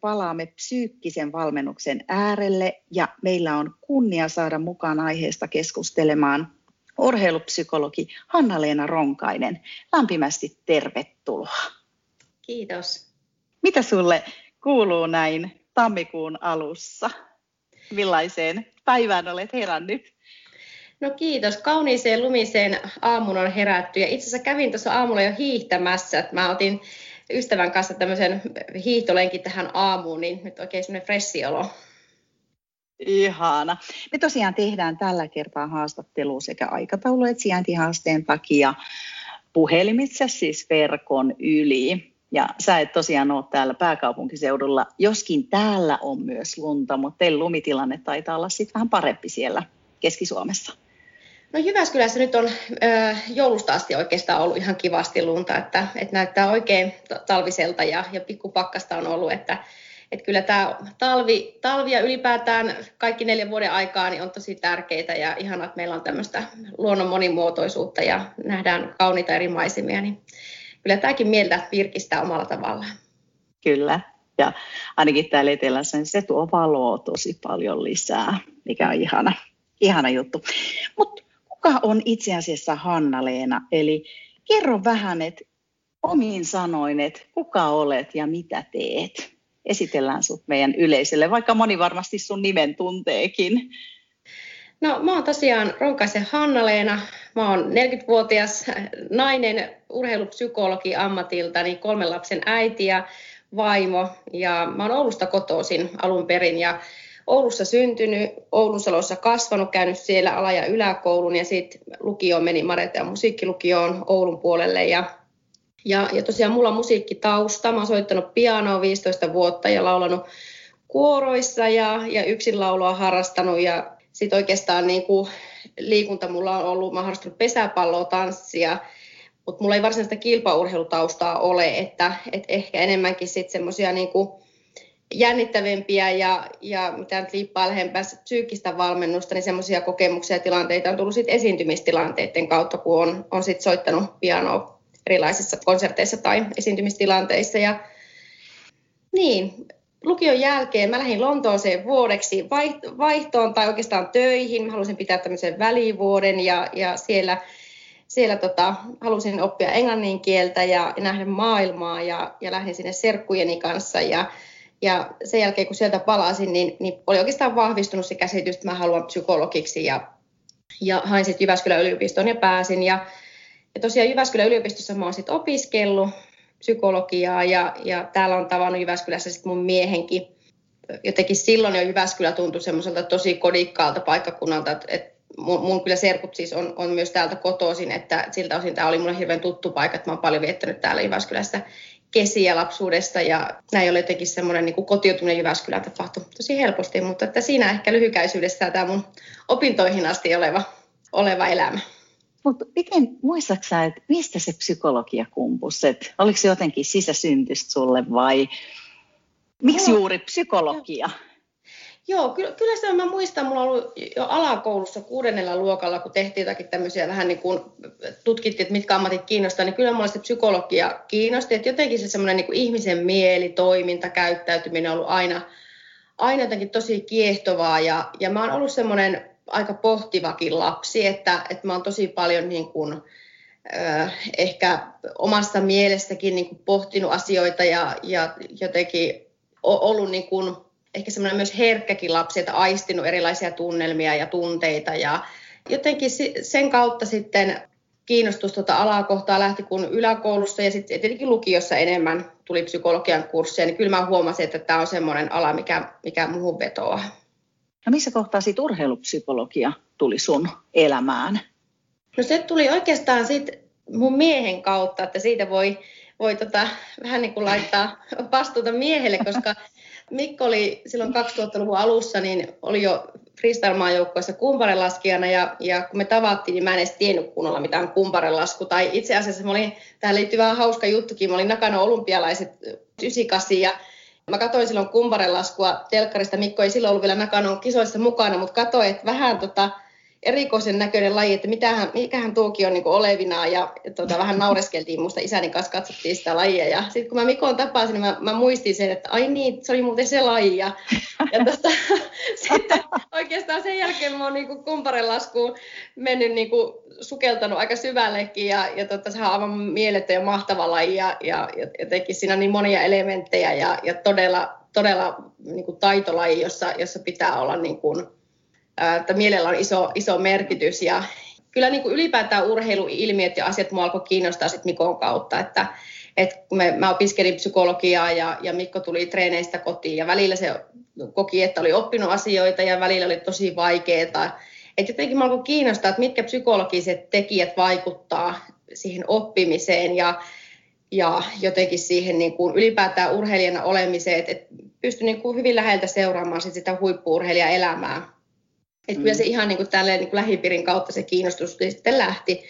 Palaamme psyykkisen valmennuksen äärelle ja meillä on kunnia saada mukaan aiheesta keskustelemaan urheilupsykologi Hanna-Leena Ronkainen. Lämpimästi tervetuloa. Kiitos. Mitä sulle kuuluu näin tammikuun alussa? Millaiseen päivään olet herännyt? No kiitos. Kauniiseen lumiseen aamun on herätty ja itse asiassa kävin tuossa aamulla jo hiihtämässä. Että mä otin ystävän kanssa tämmöisen hiihtolenkin tähän aamuun, niin nyt oikein semmoinen fressi olo. Ihana. Me tosiaan tehdään tällä kertaa haastattelu sekä aikataulu- että sijaintihaasteen takia puhelimitse, siis verkon yli. Ja sä et tosiaan ole täällä pääkaupunkiseudulla, joskin täällä on myös lunta, mutta teillä lumitilanne taitaa olla sitten vähän parempi siellä Keski-Suomessa. No Jyväskylässä nyt on ö, joulusta asti oikeastaan ollut ihan kivasti lunta, että, että näyttää oikein talviselta ja, ja pikkupakkasta on ollut, että, että kyllä tämä talvi, talvi ja ylipäätään kaikki neljän vuoden aikaa niin on tosi tärkeitä ja ihanaa, että meillä on tämmöistä luonnon monimuotoisuutta ja nähdään kauniita eri maisemia, niin kyllä tämäkin mieltä virkistää omalla tavallaan. Kyllä, ja ainakin täällä etelässä niin se tuo valoa tosi paljon lisää, mikä on ihana, ihana juttu. Mutta kuka on itse asiassa Hanna-Leena? Eli kerro vähän, että omiin sanoin, että kuka olet ja mitä teet. Esitellään sut meidän yleisölle, vaikka moni varmasti sun nimen tunteekin. No mä oon tosiaan Ronkaisen Hanna-Leena. Mä oon 40-vuotias nainen, urheilupsykologi ammatiltani, kolmen lapsen äiti ja vaimo. Ja mä oon Oulusta kotoisin alun perin ja Oulussa syntynyt, Oulunsalossa kasvanut, käynyt siellä ala- ja yläkoulun ja sitten lukio meni Mareta ja musiikkilukioon Oulun puolelle ja ja, ja tosiaan mulla on musiikkitausta. Mä oon soittanut pianoa 15 vuotta ja laulanut kuoroissa ja, ja yksin laulua harrastanut. Ja sitten oikeastaan niin kuin liikunta mulla on ollut, mä oon harrastanut pesäpalloa, tanssia, mutta mulla ei varsinaista kilpaurheilutaustaa ole, että et ehkä enemmänkin sitten semmoisia niin kuin jännittävimpiä ja, ja mitä nyt liippaa lähempää psyykkistä valmennusta, niin semmoisia kokemuksia ja tilanteita on tullut sitten esiintymistilanteiden kautta, kun on, on sitten soittanut pianoa erilaisissa konserteissa tai esiintymistilanteissa. Ja, niin, lukion jälkeen mä lähdin Lontooseen vuodeksi vaihtoon tai oikeastaan töihin. Mä halusin pitää tämmöisen välivuoden ja, ja siellä, siellä tota, halusin oppia englannin kieltä ja, ja nähdä maailmaa ja, ja lähdin sinne serkkujeni kanssa ja ja sen jälkeen, kun sieltä palasin, niin, niin oli oikeastaan vahvistunut se käsitys, että mä haluan psykologiksi ja, ja hain sitten Jyväskylän yliopistoon ja pääsin. Ja, ja tosiaan Jyväskylän yliopistossa mä oon sitten opiskellut psykologiaa ja, ja täällä on tavannut Jyväskylässä sitten mun miehenkin. Jotenkin silloin jo Jyväskylä tuntui semmoiselta tosi kodikkaalta paikkakunnalta, että, että mun, mun kyllä serkut siis on, on myös täältä kotoisin, että siltä osin tämä oli mulle hirveän tuttu paikka, että mä oon paljon viettänyt täällä Jyväskylässä kesiä lapsuudesta ja näin oli jotenkin semmoinen niin kotiutuminen Jyväskylään tapahtui tosi helposti, mutta että siinä ehkä lyhykäisyydessä tämä mun opintoihin asti oleva, oleva elämä. Mutta miten, muistatko että mistä se psykologia kumpusi? Et oliko se jotenkin sisäsyntystä sulle vai miksi juuri psykologia? Joo, kyllä, kyllä sitä mä muistan, mulla ollut jo alakoulussa kuudennella luokalla, kun tehtiin jotakin tämmöisiä vähän niin kuin tutkittiin, että mitkä ammatit kiinnostaa, niin kyllä mulla se psykologia kiinnosti, että jotenkin se semmoinen niin ihmisen mieli, toiminta, käyttäytyminen on ollut aina, aina jotenkin tosi kiehtovaa. Ja, ja mä oon ollut semmoinen aika pohtivakin lapsi, että, että mä oon tosi paljon niin kuin, äh, ehkä omassa mielessäkin niin kuin pohtinut asioita ja, ja jotenkin ollut niin kuin, ehkä semmoinen myös herkkäkin lapsi, että aistinut erilaisia tunnelmia ja tunteita ja jotenkin sen kautta sitten kiinnostus tuota alaa kohtaa lähti kun yläkoulussa ja sitten tietenkin lukiossa enemmän tuli psykologian kursseja, niin kyllä mä huomasin, että tämä on semmoinen ala, mikä, mikä muuhun vetoaa. No missä kohtaa sitten urheilupsykologia tuli sun elämään? No se tuli oikeastaan sitten mun miehen kautta, että siitä voi, voi tota, vähän niin kuin laittaa vastuuta miehelle, koska Mikko oli silloin 2000-luvun alussa, niin oli jo freestyle-maajoukkoissa kumparelaskijana ja, ja kun me tavattiin, niin mä en edes tiennyt kunnolla mitään kumparelasku. Tai itse asiassa mä olin, tähän liittyy vähän hauska juttukin, mä olin Nakano olympialaiset 98 ja Mä katsoin silloin kumparenlaskua telkkarista. Mikko ei silloin ollut vielä Nakanon kisoissa mukana, mutta katsoin, että vähän tota, erikoisen näköinen laji, että mitähän, mikähän tuokin on niin olevinaan. Ja tota, vähän naureskeltiin musta isäni kanssa, katsottiin sitä lajia. Ja sitten kun mä Mikon tapasin, niin mä, mä muistin sen, että ai niin, se oli muuten se laji. Ja, ja tota, sitten oikeastaan sen jälkeen mä oon niin kumparenlaskuun mennyt niin kuin, sukeltanut aika syvällekin. Ja, ja tota, sehän on aivan mieletön ja mahtava laji. Ja, ja, ja jotenkin siinä on niin monia elementtejä ja, ja todella, todella niin kuin taitolaji, jossa, jossa pitää olla niin kuin, että mielellä on iso, iso merkitys ja kyllä niin kuin ylipäätään urheiluilmiöt ja asiat mua alkoi kiinnostaa sit Mikon kautta, että, kun me, mä opiskelin psykologiaa ja, ja Mikko tuli treeneistä kotiin ja välillä se koki, että oli oppinut asioita ja välillä oli tosi vaikeaa. Että jotenkin mä alkoi kiinnostaa, että mitkä psykologiset tekijät vaikuttaa siihen oppimiseen ja, ja jotenkin siihen niin kuin ylipäätään urheilijana olemiseen, että, että pystyi niin kuin hyvin läheltä seuraamaan sit sitä huippuurheilijaelämää. Että mm. kyllä se ihan niin kuin tälleen, niin kuin lähipiirin kautta se kiinnostus sitten lähti.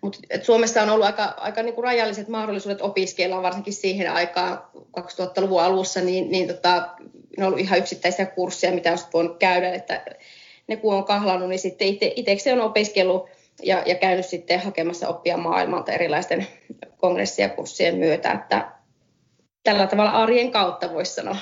Mutta Suomessa on ollut aika, aika niin kuin rajalliset mahdollisuudet opiskella, varsinkin siihen aikaan 2000-luvun alussa, niin, niin tota, ne on ollut ihan yksittäisiä kursseja, mitä on voinut käydä. Että ne kun on kahlannut, niin sitten itse on opiskellut ja, ja käynyt sitten hakemassa oppia maailmalta erilaisten kongressien ja kurssien myötä. Että tällä tavalla arjen kautta voisi sanoa.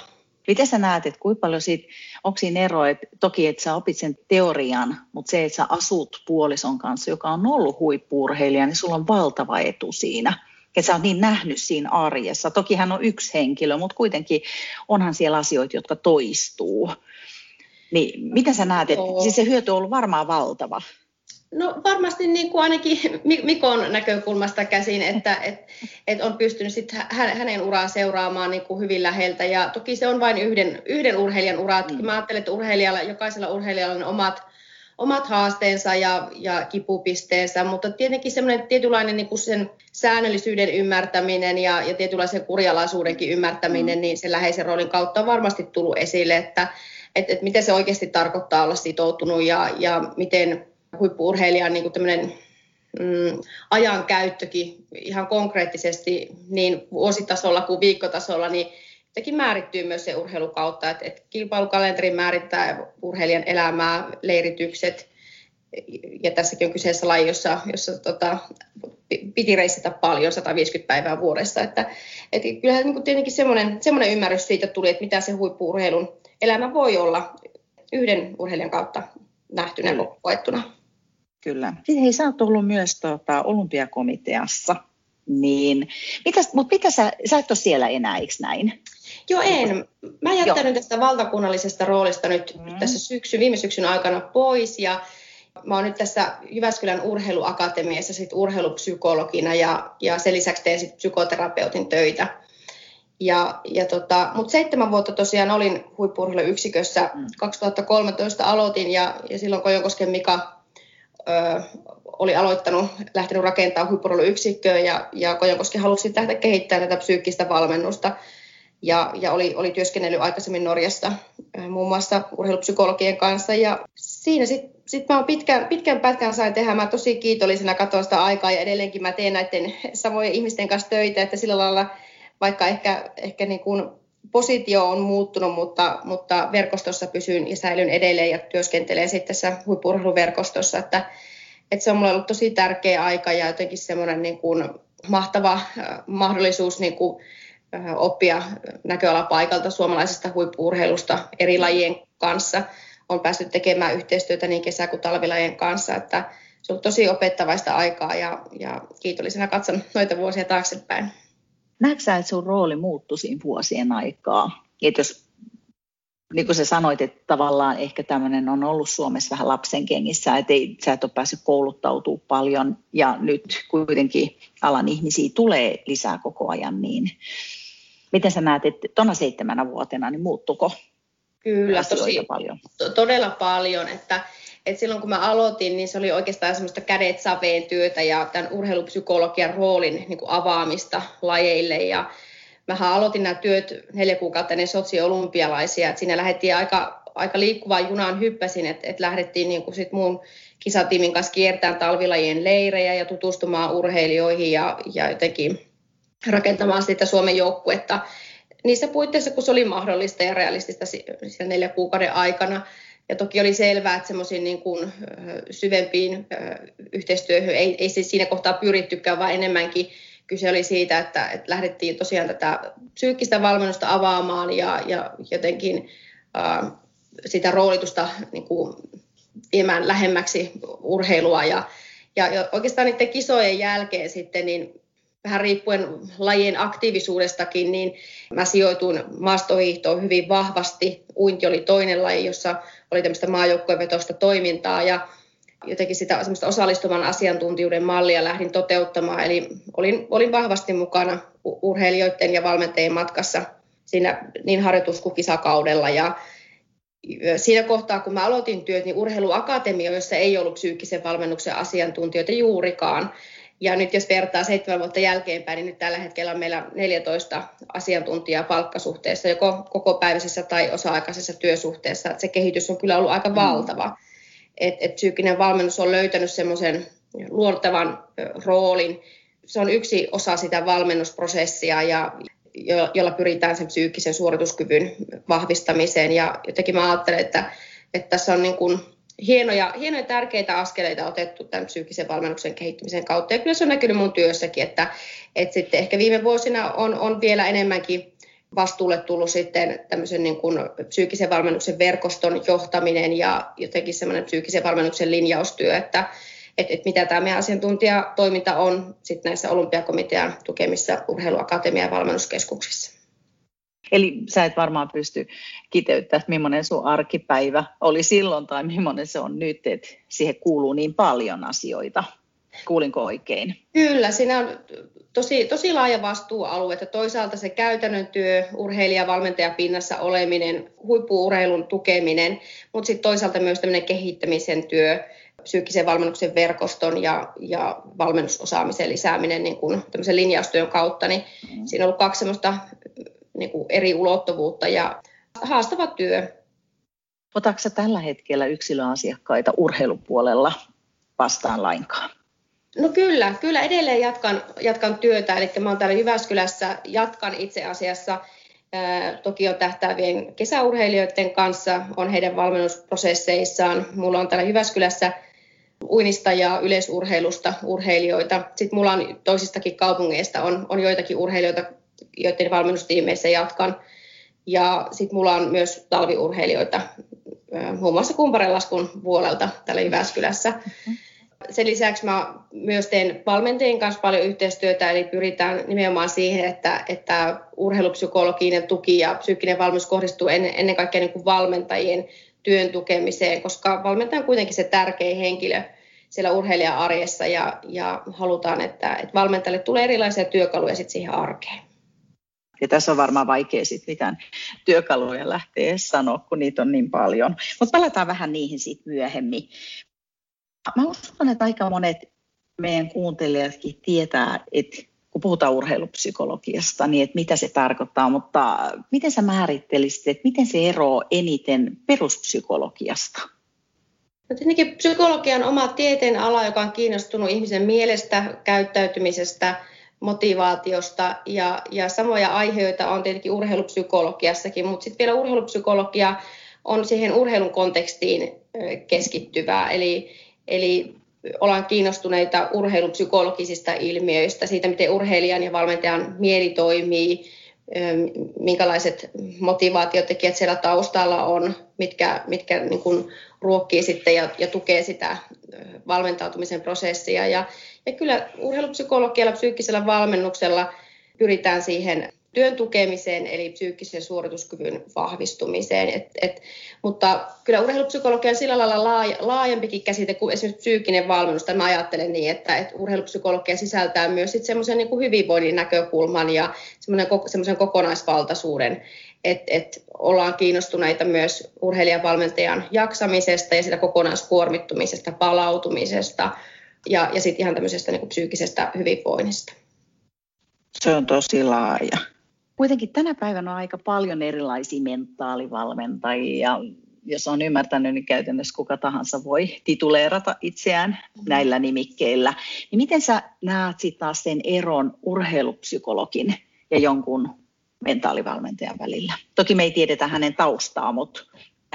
Miten sä näet, että kuinka paljon siitä, onko siinä ero, että toki että sä opit sen teorian, mutta se, että sä asut puolison kanssa, joka on ollut huippuurheilija, niin sulla on valtava etu siinä. Ja sä oot niin nähnyt siinä arjessa. Toki hän on yksi henkilö, mutta kuitenkin onhan siellä asioita, jotka toistuu. Niin, mitä sä näet, että siis se hyöty on ollut varmaan valtava. No varmasti niin kuin ainakin Mikon näkökulmasta käsin, että et, et on pystynyt sit hänen uraa seuraamaan niin kuin hyvin läheltä. Ja toki se on vain yhden, yhden urheilijan ura. Mm. Mä ajattelen, että urheilijalla, jokaisella urheilijalla on omat, omat haasteensa ja, ja kipupisteensä, mutta tietenkin semmoinen tietynlainen niin kuin sen säännöllisyyden ymmärtäminen ja, ja tietynlaisen kurjalaisuudenkin ymmärtäminen, mm. niin sen läheisen roolin kautta on varmasti tullut esille, että et, et miten se oikeasti tarkoittaa olla sitoutunut ja, ja miten huippuurheilijan niin tämmöinen mm, ajankäyttökin ihan konkreettisesti niin vuositasolla kuin viikkotasolla, niin sekin määrittyy myös se urheilukautta, että, että kilpailukalenteri määrittää urheilijan elämää, leiritykset, ja tässäkin on kyseessä laji, jossa, jossa tota, piti reissata paljon, 150 päivää vuodessa. Että, et kyllähän niin tietenkin semmoinen, semmoinen ymmärrys siitä tuli, että mitä se huippuurheilun elämä voi olla yhden urheilijan kautta nähtynä koettuna. Kyllä. Hei, sä oot ollut myös tota, olympiakomiteassa, niin, mitäs, mutta mitä sä, sä et ole siellä enää, eikö näin? Joo, en. Mä jättänyt tästä valtakunnallisesta roolista nyt mm. tässä syksy, viime syksyn aikana pois ja mä oon nyt tässä Jyväskylän urheiluakatemiassa sit urheilupsykologina ja, ja sen lisäksi teen sit psykoterapeutin töitä. Ja, ja tota, mutta seitsemän vuotta tosiaan olin huippurheiluyksikössä. Mm. 2013 aloitin ja, ja silloin Kojonkosken Mika ö, oli aloittanut, lähtenyt rakentamaan huippurheiluyksikköä ja, ja Kojonkoski halusi lähteä kehittämään tätä psyykkistä valmennusta. Ja, ja oli, oli työskennellyt aikaisemmin Norjassa muun muassa urheilupsykologien kanssa ja siinä sitten sit mä pitkän, pitkän pätkän sain tehdä, mä tosi kiitollisena katsoin sitä aikaa ja edelleenkin mä teen näiden samojen ihmisten kanssa töitä, että sillä lailla vaikka ehkä, ehkä niin kuin positio on muuttunut, mutta, mutta verkostossa pysyn ja säilyn edelleen ja työskentelen sitten tässä huippurheiluverkostossa, että, että se on mulle ollut tosi tärkeä aika ja jotenkin semmoinen niin kuin mahtava äh, mahdollisuus niin kuin, äh, oppia näköalapaikalta suomalaisesta huippuurheilusta eri lajien kanssa. On päässyt tekemään yhteistyötä niin kesä- kuin talvilajien kanssa, että se on tosi opettavaista aikaa ja, ja kiitollisena katson noita vuosia taaksepäin. Näetkö sä, että sun rooli muuttui siinä vuosien aikaa? Että jos, niin kuin sä sanoit, että tavallaan ehkä tämmöinen on ollut Suomessa vähän lapsen kengissä, että ei, sä et ole päässyt kouluttautumaan paljon ja nyt kuitenkin alan ihmisiä tulee lisää koko ajan, niin miten sä näet, että tuona seitsemänä vuotena, niin muuttuko Kyllä, tosi, paljon? todella paljon, että et silloin kun mä aloitin, niin se oli oikeastaan semmoista kädet saveen työtä ja tämän urheilupsykologian roolin niin kuin avaamista lajeille. Ja mähän aloitin nämä työt neljä kuukautta ennen sotsi-olympialaisia, että siinä lähdettiin aika, aika liikkuvaan junaan hyppäsin, että, että lähdettiin niin kuin sit mun kisatiimin kanssa kiertämään talvilajien leirejä ja tutustumaan urheilijoihin ja, ja jotenkin rakentamaan sitä Suomen joukkuetta niissä puitteissa, kun se oli mahdollista ja realistista siellä neljä kuukauden aikana. Ja toki oli selvää, että semmoisiin niin kuin syvempiin yhteistyöhön ei, ei siinä kohtaa pyrittykään, vaan enemmänkin kyse oli siitä, että, että lähdettiin tosiaan tätä psyykkistä valmennusta avaamaan ja, ja jotenkin äh, sitä roolitusta niin kuin viemään lähemmäksi urheilua. Ja, ja, ja oikeastaan niiden kisojen jälkeen sitten, niin vähän riippuen lajien aktiivisuudestakin, niin mä sijoituin maastohiihtoon hyvin vahvasti. Uinti oli toinen laji, jossa oli tämmöistä maajoukkuevetosta toimintaa ja jotenkin sitä semmoista osallistuvan asiantuntijuuden mallia lähdin toteuttamaan. Eli olin, olin vahvasti mukana urheilijoiden ja valmentajien matkassa siinä niin harjoitus- kuin kisakaudella. Ja siinä kohtaa, kun mä aloitin työt, niin urheiluakatemio, jossa ei ollut psyykkisen valmennuksen asiantuntijoita juurikaan, ja nyt jos vertaa seitsemän vuotta jälkeenpäin, niin nyt tällä hetkellä on meillä 14 asiantuntijaa palkkasuhteessa, joko kokopäiväisessä tai osa-aikaisessa työsuhteessa. se kehitys on kyllä ollut aika mm. valtava. Et, et psyykkinen valmennus on löytänyt semmoisen luontavan roolin. Se on yksi osa sitä valmennusprosessia, ja jo, jolla pyritään sen psyykkisen suorituskyvyn vahvistamiseen. Ja jotenkin mä ajattelen, että, että tässä on niin kuin hienoja, hienoja tärkeitä askeleita otettu tämän psyykkisen valmennuksen kehittymisen kautta. Ja kyllä se on näkynyt mun työssäkin, että, että sitten ehkä viime vuosina on, on vielä enemmänkin vastuulle tullut sitten tämmöisen niin kuin psyykkisen valmennuksen verkoston johtaminen ja jotenkin semmoinen psyykkisen valmennuksen linjaustyö, että, että, että mitä tämä meidän asiantuntijatoiminta on sitten näissä olympiakomitean tukemissa urheiluakatemia- valmennuskeskuksissa. Eli sä et varmaan pysty kiteyttämään, että millainen sun arkipäivä oli silloin tai millainen se on nyt, että siihen kuuluu niin paljon asioita. Kuulinko oikein? Kyllä, siinä on tosi, tosi laaja vastuualue, että toisaalta se käytännön työ, urheilija, valmentaja pinnassa oleminen, huippuurheilun tukeminen, mutta sitten toisaalta myös tämmöinen kehittämisen työ, psyykkisen valmennuksen verkoston ja, ja valmennusosaamisen lisääminen niin kuin linjaustyön kautta, niin mm. siinä on ollut kaksi semmoista niin kuin eri ulottuvuutta ja haastava työ. Otatko tällä hetkellä yksilöasiakkaita urheilupuolella vastaan lainkaan? No kyllä, kyllä edelleen jatkan, jatkan työtä. Eli mä oon täällä Jyväskylässä, jatkan itse asiassa toki on tähtäävien kesäurheilijoiden kanssa, on heidän valmennusprosesseissaan. Mulla on täällä Jyväskylässä uinista ja yleisurheilusta urheilijoita. Sitten mulla on toisistakin kaupungeista on, on joitakin urheilijoita joiden valmennustiimeissä jatkan. Ja sitten mulla on myös talviurheilijoita, muun muassa kumparenlaskun puolelta täällä Jyväskylässä. Mm-hmm. Sen lisäksi mä myös teen valmentajien kanssa paljon yhteistyötä, eli pyritään nimenomaan siihen, että, että urheilupsykologinen tuki ja psyykkinen valmennus kohdistuu ennen, ennen kaikkea niin kuin valmentajien työn tukemiseen, koska valmentaja on kuitenkin se tärkein henkilö siellä urheilija-arjessa ja, ja halutaan, että, että valmentajalle tulee erilaisia työkaluja sit siihen arkeen. Ja tässä on varmaan vaikea sitten mitään työkaluja lähteä sanoa, kun niitä on niin paljon. Mutta palataan vähän niihin sitten myöhemmin. Mä uskon, että aika monet meidän kuuntelijatkin tietää, että kun puhutaan urheilupsykologiasta, niin että mitä se tarkoittaa, mutta miten sä määrittelisit, että miten se eroaa eniten peruspsykologiasta? No tietenkin psykologia on oma tieteen ala, joka on kiinnostunut ihmisen mielestä, käyttäytymisestä – motivaatiosta. Ja, ja samoja aiheita on tietenkin urheilupsykologiassakin, mutta sitten vielä urheilupsykologia on siihen urheilun kontekstiin keskittyvää, eli, eli ollaan kiinnostuneita urheilupsykologisista ilmiöistä, siitä miten urheilijan ja valmentajan mieli toimii, minkälaiset motivaatiotekijät siellä taustalla on, mitkä, mitkä niin kuin ruokkii sitten ja, ja tukee sitä valmentautumisen prosessia. Ja, ja kyllä urheilupsykologialla, psyykkisellä valmennuksella pyritään siihen työn tukemiseen, eli psyykkisen suorituskyvyn vahvistumiseen. Et, et, mutta kyllä urheilupsykologia on sillä lailla laaja, laajempikin käsite kuin esimerkiksi psyykkinen valmennus. Mä ajattelen niin, että, että urheilupsykologia sisältää myös semmoisen niin hyvinvoinnin näkökulman ja semmoisen kokonaisvaltaisuuden. Että et ollaan kiinnostuneita myös urheilijavalmentajan jaksamisesta ja sitä kokonaiskuormittumisesta, palautumisesta ja, ja sitten ihan tämmöisestä niin psyykkisestä hyvinvoinnista. Se on tosi laaja. Kuitenkin tänä päivänä on aika paljon erilaisia mentaalivalmentajia. Jos on ymmärtänyt, niin käytännössä kuka tahansa voi tituleerata itseään näillä nimikkeillä. Niin miten sä näet sitten taas sen eron urheilupsykologin ja jonkun mentaalivalmentajan välillä? Toki me ei tiedetä hänen taustaa, mutta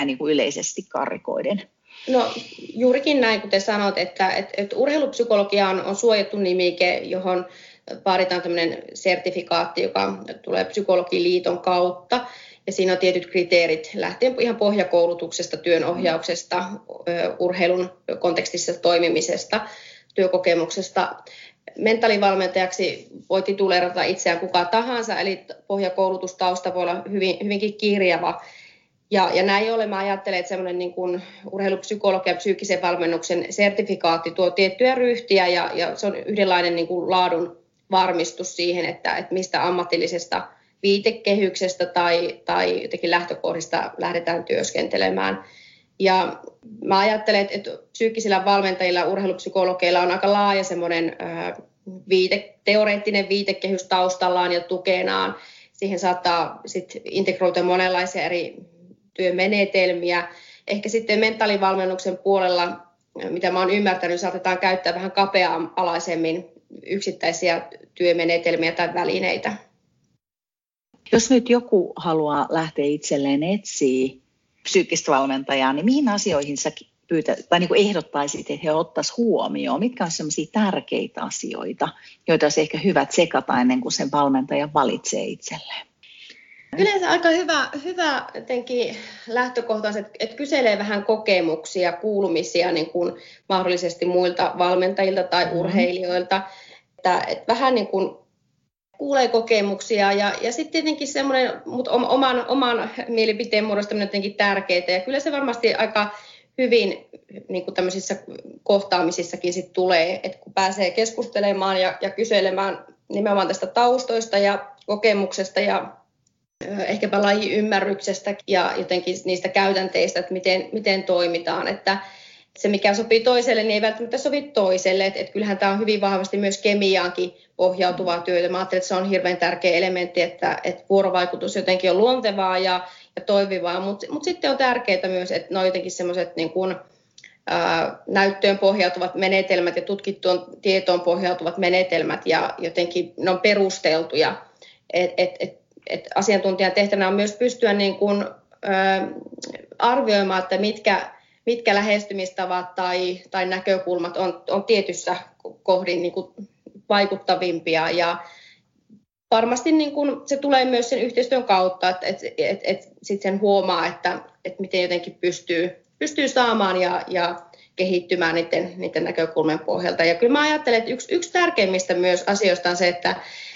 niin kuin yleisesti karikoiden. No juurikin näin, kuten sanot, että, että, että urheilupsykologia on, on suojattu nimike, johon vaaditaan tämmöinen sertifikaatti, joka tulee psykologiliiton kautta. Ja siinä on tietyt kriteerit lähtien ihan pohjakoulutuksesta, työnohjauksesta, urheilun kontekstissa toimimisesta, työkokemuksesta. Mentaalivalmentajaksi voi tituleerata itseään kuka tahansa, eli pohjakoulutustausta voi olla hyvin, hyvinkin kirjava. Ja, ja näin ollen mä ajattelen, että semmoinen niin kuin urheilupsykologian psyykkisen valmennuksen sertifikaatti tuo tiettyjä ryhtiä ja, ja se on yhdenlainen niin kuin laadun varmistus siihen, että, että mistä ammatillisesta viitekehyksestä tai, tai jotenkin lähtökohdista lähdetään työskentelemään. Ja mä ajattelen, että psyykkisillä valmentajilla, urheilupsykologeilla on aika laaja semmoinen viite, teoreettinen viitekehys taustallaan ja tukenaan. Siihen saattaa sit integroitua monenlaisia eri työmenetelmiä. Ehkä sitten mentaalivalmennuksen puolella, mitä mä oon ymmärtänyt, saatetaan käyttää vähän kapea-alaisemmin yksittäisiä työmenetelmiä tai välineitä. Jos nyt joku haluaa lähteä itselleen etsiä psyykkistä valmentajaa, niin mihin asioihin sä pyytä, tai niin kuin ehdottaisit, että he ottaisivat huomioon? Mitkä ovat sellaisia tärkeitä asioita, joita olisi ehkä hyvä tsekata ennen kuin sen valmentajan valitsee itselleen? Yleensä aika hyvä, hyvä jotenkin lähtökohtaiset, että kyselee vähän kokemuksia, kuulumisia niin kuin mahdollisesti muilta valmentajilta tai mm-hmm. urheilijoilta. Että, että vähän niin kuin kuulee kokemuksia ja, ja sitten tietenkin semmoinen, mutta oman, oman mielipiteen muodostaminen on jotenkin tärkeää. Ja kyllä se varmasti aika hyvin niin kuin tämmöisissä kohtaamisissakin sit tulee, että kun pääsee keskustelemaan ja, ja kyselemään nimenomaan tästä taustoista ja kokemuksesta ja ehkäpä lajiymmärryksestä ja jotenkin niistä käytänteistä, että miten, miten toimitaan. Että se, mikä sopii toiselle, niin ei välttämättä sovi toiselle. Että, että kyllähän tämä on hyvin vahvasti myös kemiaankin pohjautuvaa työtä. Mä ajattelen, että se on hirveän tärkeä elementti, että, että vuorovaikutus jotenkin on luontevaa ja, ja toimivaa, mutta mut sitten on tärkeää myös, että ne on jotenkin semmoiset niin kuin, ää, näyttöön pohjautuvat menetelmät ja tutkittuun tietoon pohjautuvat menetelmät ja jotenkin ne on perusteltuja. Et, et, et että asiantuntijan tehtävänä on myös pystyä niin kuin, ö, arvioimaan, että mitkä, mitkä lähestymistavat tai, tai näkökulmat on, on tietyssä kohdin niin kuin vaikuttavimpia ja varmasti niin kuin se tulee myös sen yhteistyön kautta, että et, et, et sitten sen huomaa, että et miten jotenkin pystyy, pystyy saamaan ja, ja kehittymään niiden, niiden näkökulmien pohjalta. Ja kyllä mä ajattelen, että yksi, yksi tärkeimmistä myös asioista on se, että,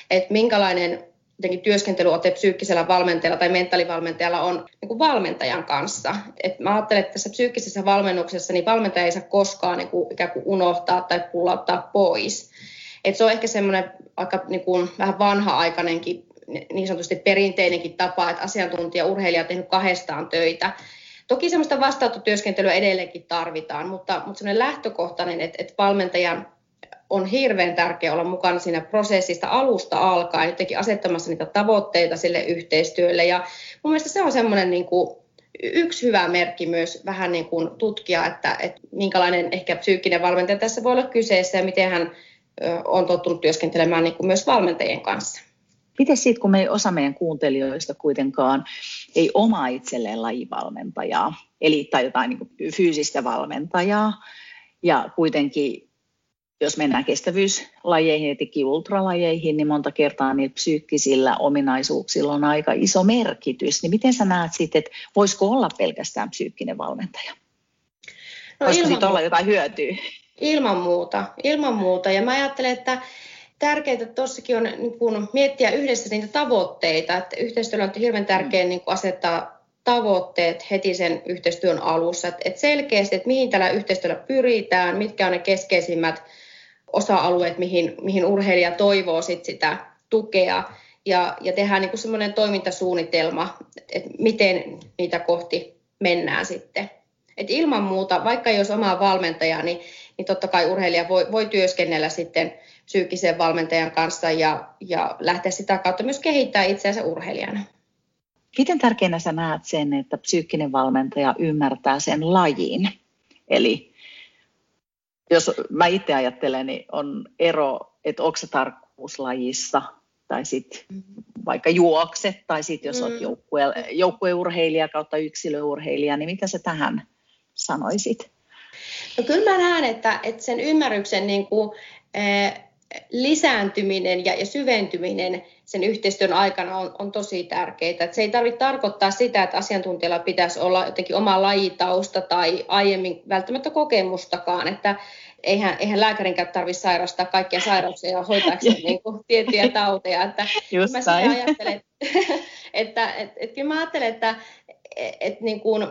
että minkälainen jotenkin työskentelyote psyykkisellä valmentajalla tai mentaalivalmentajalla on niin kuin valmentajan kanssa. Et mä ajattelen, että tässä psyykkisessä valmennuksessa niin valmentaja ei saa koskaan niin kuin, ikään kuin unohtaa tai pullauttaa pois. Et se on ehkä semmoinen aika niin kuin, vähän vanha-aikainenkin, niin sanotusti perinteinenkin tapa, että asiantuntija urheilija on tehnyt kahdestaan töitä. Toki semmoista vastaanottotyöskentelyä edelleenkin tarvitaan, mutta, mutta semmoinen lähtökohtainen, että, että valmentajan on hirveän tärkeää olla mukana siinä prosessista alusta alkaen, jotenkin asettamassa niitä tavoitteita sille yhteistyölle. Ja mun mielestä se on semmoinen niin kuin yksi hyvä merkki myös vähän niin kuin tutkia, että, että minkälainen ehkä psyykkinen valmentaja tässä voi olla kyseessä ja miten hän on tottunut työskentelemään niin kuin myös valmentajien kanssa. Miten sitten, kun me osa meidän kuuntelijoista kuitenkaan ei oma itselleen lajivalmentajaa, eli tai jotain niin fyysistä valmentajaa, ja kuitenkin jos mennään kestävyyslajeihin, etenkin ultralajeihin, niin monta kertaa niillä psyykkisillä ominaisuuksilla on aika iso merkitys. Niin miten sä näet sitten, että voisiko olla pelkästään psyykkinen valmentaja? No, voisiko siitä olla jotain hyötyä? Ilman muuta, ilman muuta. Ja mä ajattelen, että tärkeää tuossakin on niin kun miettiä yhdessä niitä tavoitteita. Että yhteistyöllä on hirveän tärkeää niin asettaa tavoitteet heti sen yhteistyön alussa. Että selkeästi, että mihin tällä yhteistyöllä pyritään, mitkä on ne keskeisimmät osa-alueet, mihin, mihin urheilija toivoo sit sitä tukea. ja, ja tehdään niin semmoinen toimintasuunnitelma, että miten niitä kohti mennään sitten. Et ilman muuta, vaikka jos oma valmentaja, niin, niin totta kai urheilija voi, voi työskennellä sitten psyykkisen valmentajan kanssa ja, ja lähteä sitä kautta myös kehittää itseänsä urheilijana. Miten tärkeänä sä näet sen, että psyykkinen valmentaja ymmärtää sen lajin? Eli jos mä itse ajattelen, niin on ero, että onko se tarkkuuslajissa tai sitten vaikka juokset tai sitten jos mm. olet joukkue, joukkueurheilija kautta yksilöurheilija, niin mitä sä tähän sanoisit? No kyllä mä näen, että, että sen ymmärryksen niin kuin, eh, lisääntyminen ja, ja syventyminen sen yhteistyön aikana on, on tosi tärkeää. Että se ei tarvitse tarkoittaa sitä, että asiantuntijalla pitäisi olla jotenkin oma lajitausta tai aiemmin välttämättä kokemustakaan, että eihän, eihän lääkärinkään tarvitse sairastaa kaikkia sairauksia ja hoitaakseen niin kuin, tiettyjä tauteja. Että Just mä ajattelen, että, että, että, kyllä mä ajattelen, että että niin kuin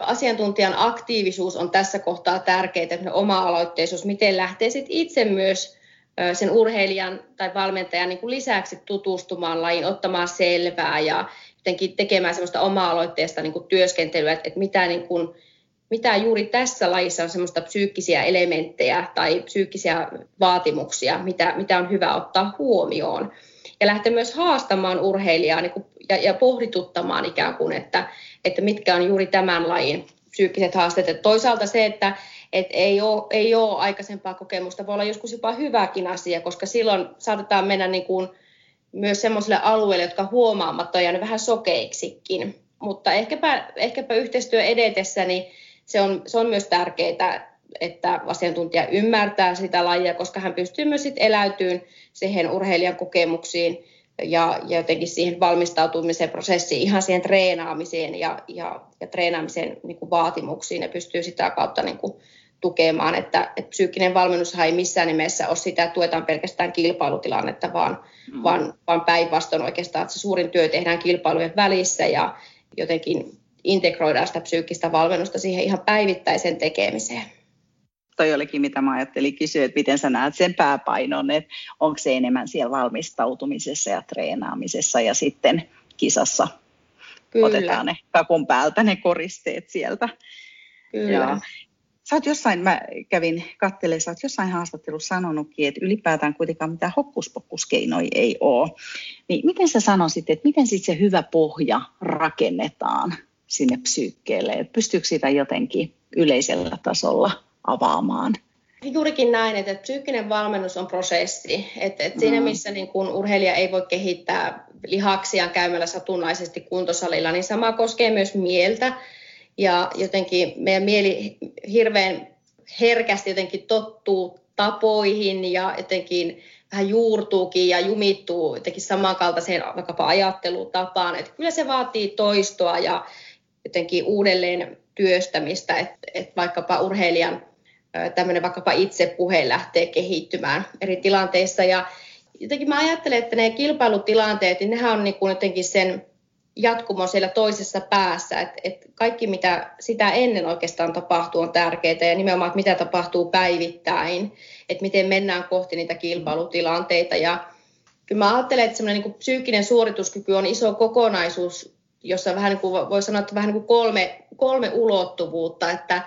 asiantuntijan aktiivisuus on tässä kohtaa tärkeää, että oma-aloitteisuus, miten lähtee sit itse myös sen urheilijan tai valmentajan niin kuin lisäksi tutustumaan lajiin, ottamaan selvää ja jotenkin tekemään sellaista oma-aloitteesta niin kuin työskentelyä, että, että mitä, niin kuin, mitä juuri tässä lajissa on semmoista psyykkisiä elementtejä tai psyykkisiä vaatimuksia, mitä, mitä on hyvä ottaa huomioon. Ja lähteä myös haastamaan urheilijaa niin kuin, ja, ja pohdituttamaan ikään kuin, että, että mitkä on juuri tämän lajin psyykkiset haasteet. Et toisaalta se, että et ei, ole, ei ole aikaisempaa kokemusta, voi olla joskus jopa hyväkin asia, koska silloin saatetaan mennä niin kuin myös sellaisille alueille, jotka huomaamatta on vähän sokeiksikin. Mutta ehkäpä, ehkäpä yhteistyö edetessä, niin se on, se on myös tärkeää, että asiantuntija ymmärtää sitä lajia, koska hän pystyy myös sit eläytyyn siihen urheilijan kokemuksiin ja, ja jotenkin siihen valmistautumisen prosessiin, ihan siihen treenaamiseen ja, ja, ja treenaamisen niin kuin vaatimuksiin ja pystyy sitä kautta niin kuin tukemaan, että, että psyykkinen valmennus ei missään nimessä ole sitä, että tuetaan pelkästään kilpailutilannetta, vaan, mm. vaan, vaan päinvastoin oikeastaan, että se suurin työ tehdään kilpailujen välissä ja jotenkin integroidaan sitä psyykkistä valmennusta siihen ihan päivittäiseen tekemiseen. Toi olikin, mitä mä ajattelin kysyä, että miten sä näet sen pääpainon, että onko se enemmän siellä valmistautumisessa ja treenaamisessa ja sitten kisassa Kyllä. otetaan ne kakun päältä ne koristeet sieltä. Kyllä. Ja, Sä oot jossain, mä kävin katselemaan, sä oot jossain haastattelussa sanonutkin, että ylipäätään kuitenkaan mitään hokkuspokkuskeinoja ei ole. Niin miten sä sanoisit, että miten sitten se hyvä pohja rakennetaan sinne psyykkeelle? Et pystyykö sitä jotenkin yleisellä tasolla avaamaan? Juurikin näin, että psyykkinen valmennus on prosessi. Että, että siinä missä niin kun urheilija ei voi kehittää lihaksiaan käymällä satunnaisesti kuntosalilla, niin sama koskee myös mieltä ja jotenkin meidän mieli hirveän herkästi jotenkin tottuu tapoihin ja jotenkin vähän juurtuukin ja jumittuu jotenkin samankaltaiseen vaikkapa ajattelutapaan. Että kyllä se vaatii toistoa ja jotenkin uudelleen työstämistä, että, että vaikkapa urheilijan tämmöinen vaikkapa itsepuhe lähtee kehittymään eri tilanteissa. Ja jotenkin mä ajattelen, että ne kilpailutilanteet, niin nehän on niin kuin jotenkin sen jatkumo siellä toisessa päässä, että, että kaikki mitä sitä ennen oikeastaan tapahtuu on tärkeää ja nimenomaan, että mitä tapahtuu päivittäin, että miten mennään kohti niitä kilpailutilanteita. Ja kyllä mä ajattelen, että semmoinen niin psyykkinen suorituskyky on iso kokonaisuus, jossa vähän niin kuin, voi sanoa, että vähän niin kuin kolme, kolme ulottuvuutta, että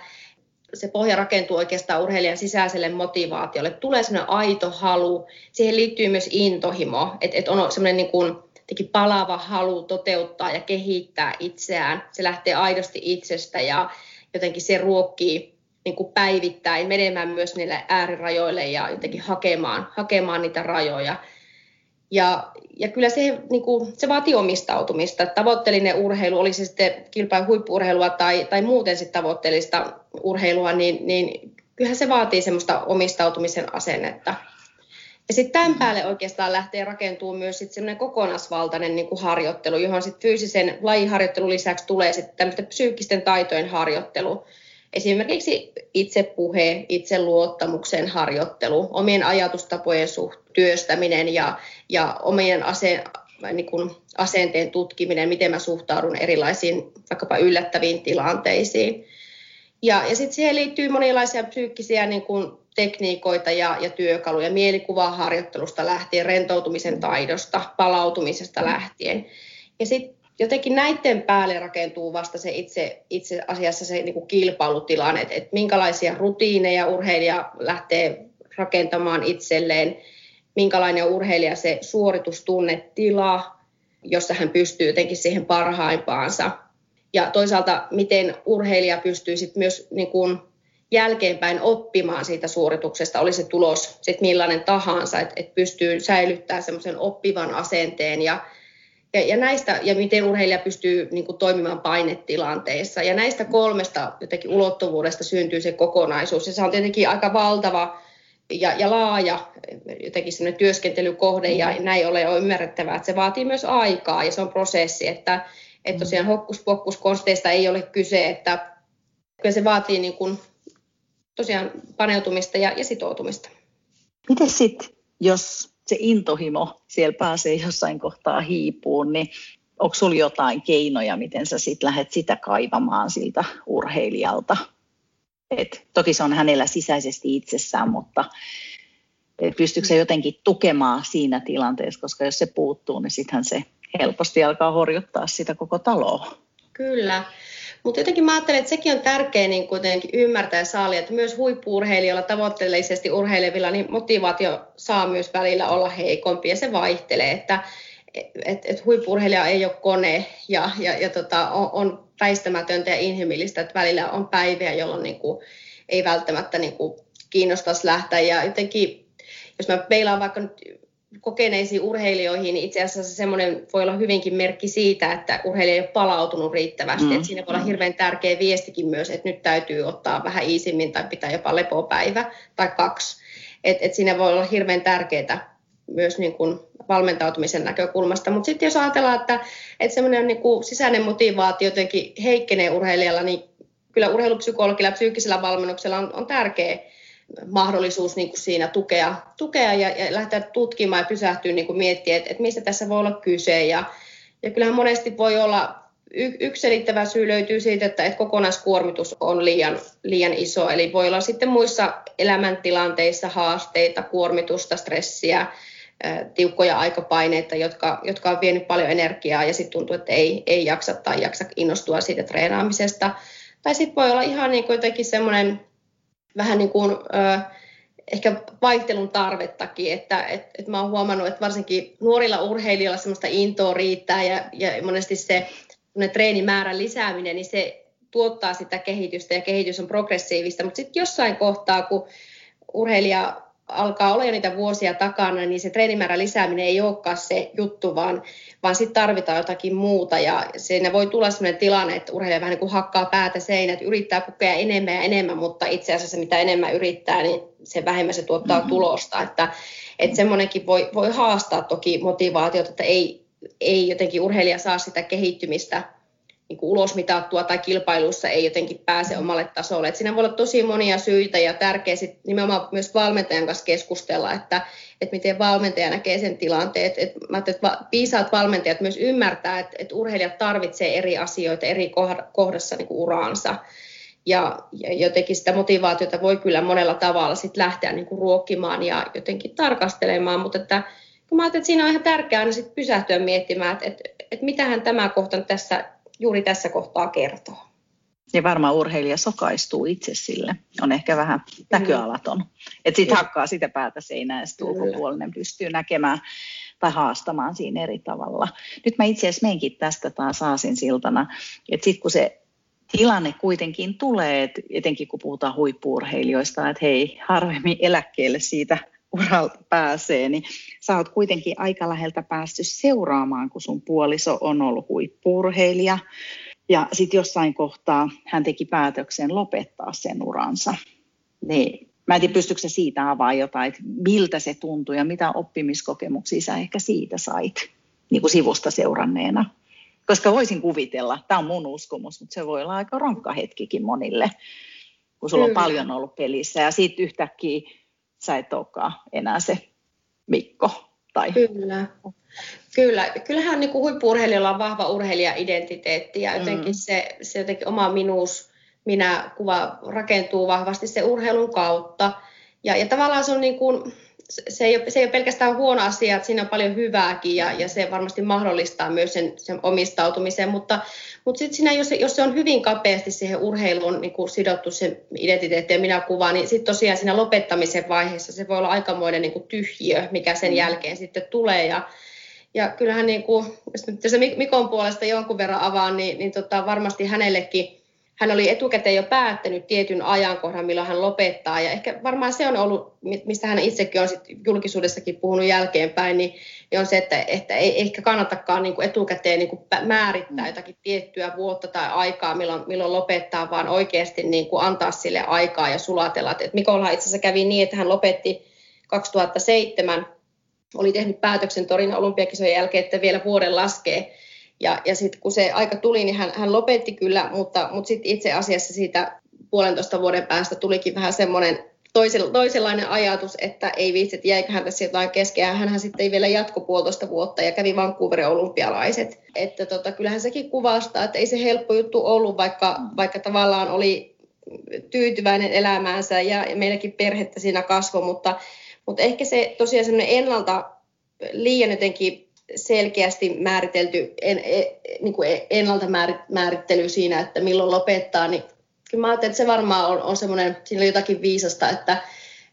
se pohja rakentuu oikeastaan urheilijan sisäiselle motivaatiolle. Tulee semmoinen aito halu, siihen liittyy myös intohimo, että, että on semmoinen niin kuin palava halu toteuttaa ja kehittää itseään. Se lähtee aidosti itsestä ja jotenkin se ruokkii niin kuin päivittäin menemään myös niille äärirajoille ja jotenkin hakemaan, hakemaan niitä rajoja. Ja, ja kyllä se, niin kuin, se vaatii omistautumista. Tavoitteellinen urheilu, oli se sitten kilpailun huippuurheilua tai, tai muuten sitten tavoitteellista urheilua, niin, niin kyllähän se vaatii semmoista omistautumisen asennetta. Ja sitten tämän päälle oikeastaan lähtee rakentuu myös sitten semmoinen kokonaisvaltainen niin kuin harjoittelu, johon sitten fyysisen lajiharjoittelun lisäksi tulee sitten tämmöistä psyykkisten taitojen harjoittelu. Esimerkiksi itsepuhe, itseluottamuksen harjoittelu, omien ajatustapojen suht, työstäminen ja, ja omien ase, niin kuin asenteen tutkiminen, miten mä suhtaudun erilaisiin vaikkapa yllättäviin tilanteisiin. Ja, ja sitten siihen liittyy monenlaisia psyykkisiä niin kuin tekniikoita ja, ja työkaluja mielikuvaharjoittelusta lähtien, rentoutumisen taidosta, palautumisesta lähtien. Ja sitten jotenkin näiden päälle rakentuu vasta se itse, itse asiassa se niin kuin kilpailutilanne, että, että minkälaisia rutiineja urheilija lähtee rakentamaan itselleen, minkälainen on urheilija se suoritustunnetila, jossa hän pystyy jotenkin siihen parhaimpaansa. Ja toisaalta, miten urheilija pystyy sit myös niin kuin jälkeenpäin oppimaan siitä suorituksesta, oli se tulos sit millainen tahansa, että et pystyy säilyttämään semmoisen oppivan asenteen ja, ja, ja, näistä, ja miten urheilija pystyy niin kuin, toimimaan painetilanteissa. Ja näistä kolmesta jotenkin ulottuvuudesta syntyy se kokonaisuus. Ja se on tietenkin aika valtava ja, ja laaja jotenkin työskentelykohde, ja näin ole on ymmärrettävää, että se vaatii myös aikaa, ja se on prosessi, että, että tosiaan hokkuspokkuskonsteista ei ole kyse, että kyllä se vaatii niin kuin tosiaan paneutumista ja, ja sitoutumista. Miten sitten, jos se intohimo siellä pääsee jossain kohtaa hiipuun, niin onko sinulla jotain keinoja, miten sä sitten lähdet sitä kaivamaan siltä urheilijalta? Et toki se on hänellä sisäisesti itsessään, mutta pystyykö se jotenkin tukemaan siinä tilanteessa, koska jos se puuttuu, niin sittenhän se helposti alkaa horjuttaa sitä koko taloa. Kyllä. Mutta jotenkin mä ajattelen, että sekin on tärkeää niin kuitenkin ymmärtää ja saalia, että myös huippuurheilijoilla tavoitteellisesti urheilevilla, niin motivaatio saa myös välillä olla heikompi ja se vaihtelee, että et, et huippurheilija ei ole kone ja, ja, ja tota, on, on väistämätöntä ja inhimillistä, että välillä on päiviä, jolloin niin kuin, ei välttämättä niin kuin, kiinnostaisi lähteä. Ja jotenkin, jos mä peilaan vaikka nyt kokeneisiin urheilijoihin, niin itse asiassa semmoinen voi olla hyvinkin merkki siitä, että urheilija ei ole palautunut riittävästi. Mm. Että siinä voi olla hirveän tärkeä viestikin myös, että nyt täytyy ottaa vähän iisimmin tai pitää jopa lepopäivä tai kaksi. Et, et siinä voi olla hirveän tärkeää myös niin kuin valmentautumisen näkökulmasta. Mutta sitten jos ajatellaan, että, että semmoinen niin kuin sisäinen motivaatio jotenkin heikkenee urheilijalla, niin kyllä urheilupsykologilla ja psyykkisellä valmennuksella on, on tärkeä mahdollisuus niin kuin siinä tukea, tukea ja, ja lähteä tutkimaan ja pysähtyä niin kuin miettiä, että, että mistä tässä voi olla kyse. Ja, ja kyllähän monesti voi olla, yksi selittävä syy löytyy siitä, että, että kokonaiskuormitus on liian, liian iso. Eli voi olla sitten muissa elämäntilanteissa haasteita, kuormitusta, stressiä, tiukkoja aikapaineita, jotka, jotka on vienyt paljon energiaa ja sitten tuntuu, että ei, ei jaksa tai jaksa innostua siitä treenaamisesta. Tai sitten voi olla ihan niin kuin jotenkin semmoinen vähän niin kuin, ö, ehkä vaihtelun tarvettakin, että et, et mä oon huomannut, että varsinkin nuorilla urheilijoilla semmoista intoa riittää ja, ja monesti se treenimäärän lisääminen, niin se tuottaa sitä kehitystä ja kehitys on progressiivista, mutta sitten jossain kohtaa, kun urheilija alkaa olla jo niitä vuosia takana, niin se treenimäärän lisääminen ei olekaan se juttu, vaan, vaan sitten tarvitaan jotakin muuta. Ja siinä voi tulla sellainen tilanne, että urheilija vähän niin kuin hakkaa päätä seinät, yrittää kokea enemmän ja enemmän, mutta itse asiassa mitä enemmän yrittää, niin se vähemmän se tuottaa mm-hmm. tulosta. Että, että semmoinenkin voi, voi haastaa toki motivaatiota, että ei, ei jotenkin urheilija saa sitä kehittymistä niin kuin ulosmitattua tai kilpailussa ei jotenkin pääse omalle tasolle. Et siinä voi olla tosi monia syitä ja tärkeää sit nimenomaan myös valmentajan kanssa keskustella, että, että miten valmentaja näkee sen tilanteen. Et, mä että viisaat valmentajat myös ymmärtää, että, että urheilijat tarvitsee eri asioita eri kohdassa niin kuin uraansa. Ja, ja jotenkin sitä motivaatiota voi kyllä monella tavalla sit lähteä niin kuin ruokkimaan ja jotenkin tarkastelemaan, mutta että, kun mä että siinä on ihan tärkeää aina sit pysähtyä miettimään, että, että, että mitähän tämä kohta tässä juuri tässä kohtaa kertoo. Ja varmaan urheilija sokaistuu itse sille. On ehkä vähän näköalaton. Että sitten hakkaa sitä päätä seinään ja sitten ulkopuolinen pystyy näkemään tai haastamaan siinä eri tavalla. Nyt mä itse asiassa menkin tästä taas aasin siltana, että sitten kun se tilanne kuitenkin tulee, että etenkin kun puhutaan huippuurheilijoista, että hei, harvemmin eläkkeelle siitä uralta pääsee, niin sä oot kuitenkin aika läheltä päästy seuraamaan, kun sun puoliso on ollut huippurheilija. Ja sitten jossain kohtaa hän teki päätöksen lopettaa sen uransa. Niin, mä en tiedä, pystyykö se siitä avaa jotain, että miltä se tuntui ja mitä oppimiskokemuksia sä ehkä siitä sait niin kuin sivusta seuranneena. Koska voisin kuvitella, tämä on mun uskomus, mutta se voi olla aika rankka hetkikin monille, kun sulla Kyllä. on paljon ollut pelissä ja sitten yhtäkkiä sä et olekaan enää se Mikko. Tai... Kyllä. Kyllä. Kyllähän niin huippu-urheilijalla on vahva urheilija-identiteetti ja jotenkin mm. se, se jotenkin oma minuus, minä kuva rakentuu vahvasti se urheilun kautta. ja, ja tavallaan se on niin kuin, se ei, ole, se ei ole pelkästään huono asia, että siinä on paljon hyvääkin ja, ja se varmasti mahdollistaa myös sen, sen omistautumisen, mutta, mutta sitten siinä, jos, jos se on hyvin kapeasti siihen urheiluun niin kuin sidottu se identiteetti ja minä kuvaan, niin sitten tosiaan siinä lopettamisen vaiheessa se voi olla aikamoinen niin kuin tyhjiö, mikä sen mm. jälkeen sitten tulee ja, ja kyllähän niin kuin, jos nyt se Mikon puolesta jonkun verran avaan, niin, niin tota, varmasti hänellekin hän oli etukäteen jo päättänyt tietyn ajankohdan, milloin hän lopettaa. Ja ehkä varmaan se on ollut, mistä hän itsekin on sit julkisuudessakin puhunut jälkeenpäin, niin, niin on se, että, että ei ehkä kannatakaan niin kuin etukäteen niin kuin määrittää mm. jotakin tiettyä vuotta tai aikaa, milloin, milloin lopettaa, vaan oikeasti niin kuin antaa sille aikaa ja sulatella. Et Mikolla itse asiassa kävi niin, että hän lopetti 2007, oli tehnyt päätöksen Torin olympiakisojen jälkeen, että vielä vuoden laskee ja, ja sitten kun se aika tuli, niin hän, hän lopetti kyllä, mutta, mutta sitten itse asiassa siitä puolentoista vuoden päästä tulikin vähän semmoinen toisenlainen ajatus, että ei viitsi, että jäiköhän tässä jotain kesken. Ja hänhän sitten ei vielä jatko puolitoista vuotta ja kävi Vancouverin olympialaiset. Että tota, kyllähän sekin kuvastaa, että ei se helppo juttu ollut, vaikka, vaikka tavallaan oli tyytyväinen elämäänsä ja, ja meilläkin perhettä siinä kasvoi, mutta, mutta ehkä se tosiaan semmoinen ennalta liian jotenkin selkeästi määritelty en, en, niin kuin ennalta määrittely siinä, että milloin lopettaa, niin kyllä mä ajattelen, että se varmaan on, on semmoinen, siinä on jotakin viisasta, että,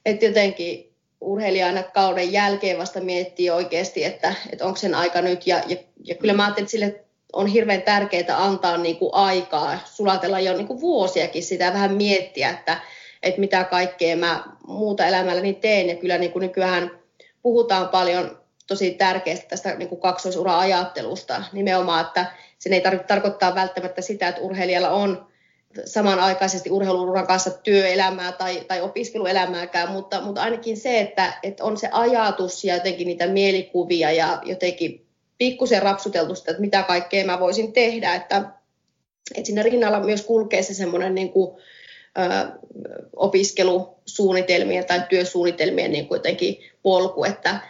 että jotenkin urheilija aina kauden jälkeen vasta miettii oikeasti, että, että onko sen aika nyt. Ja, ja, ja kyllä mä ajattelen, että sille on hirveän tärkeää antaa niin kuin aikaa, sulatella jo niin kuin vuosiakin sitä, vähän miettiä, että, että mitä kaikkea mä muuta elämälläni teen. Ja kyllä niin kuin nykyään puhutaan paljon tosi tärkeästä tästä niin kuin kaksoisura-ajattelusta. Nimenomaan, että sen ei tarvitse tarkoittaa välttämättä sitä, että urheilijalla on samanaikaisesti urheiluuran kanssa työelämää tai, tai opiskeluelämääkään, mutta, mutta ainakin se, että, että on se ajatus ja jotenkin niitä mielikuvia ja jotenkin pikkusen rapsuteltu sitä, että mitä kaikkea mä voisin tehdä, että, että siinä rinnalla myös kulkee se semmoinen niin kuin, ö, opiskelusuunnitelmien tai työsuunnitelmien niin kuin jotenkin polku, että,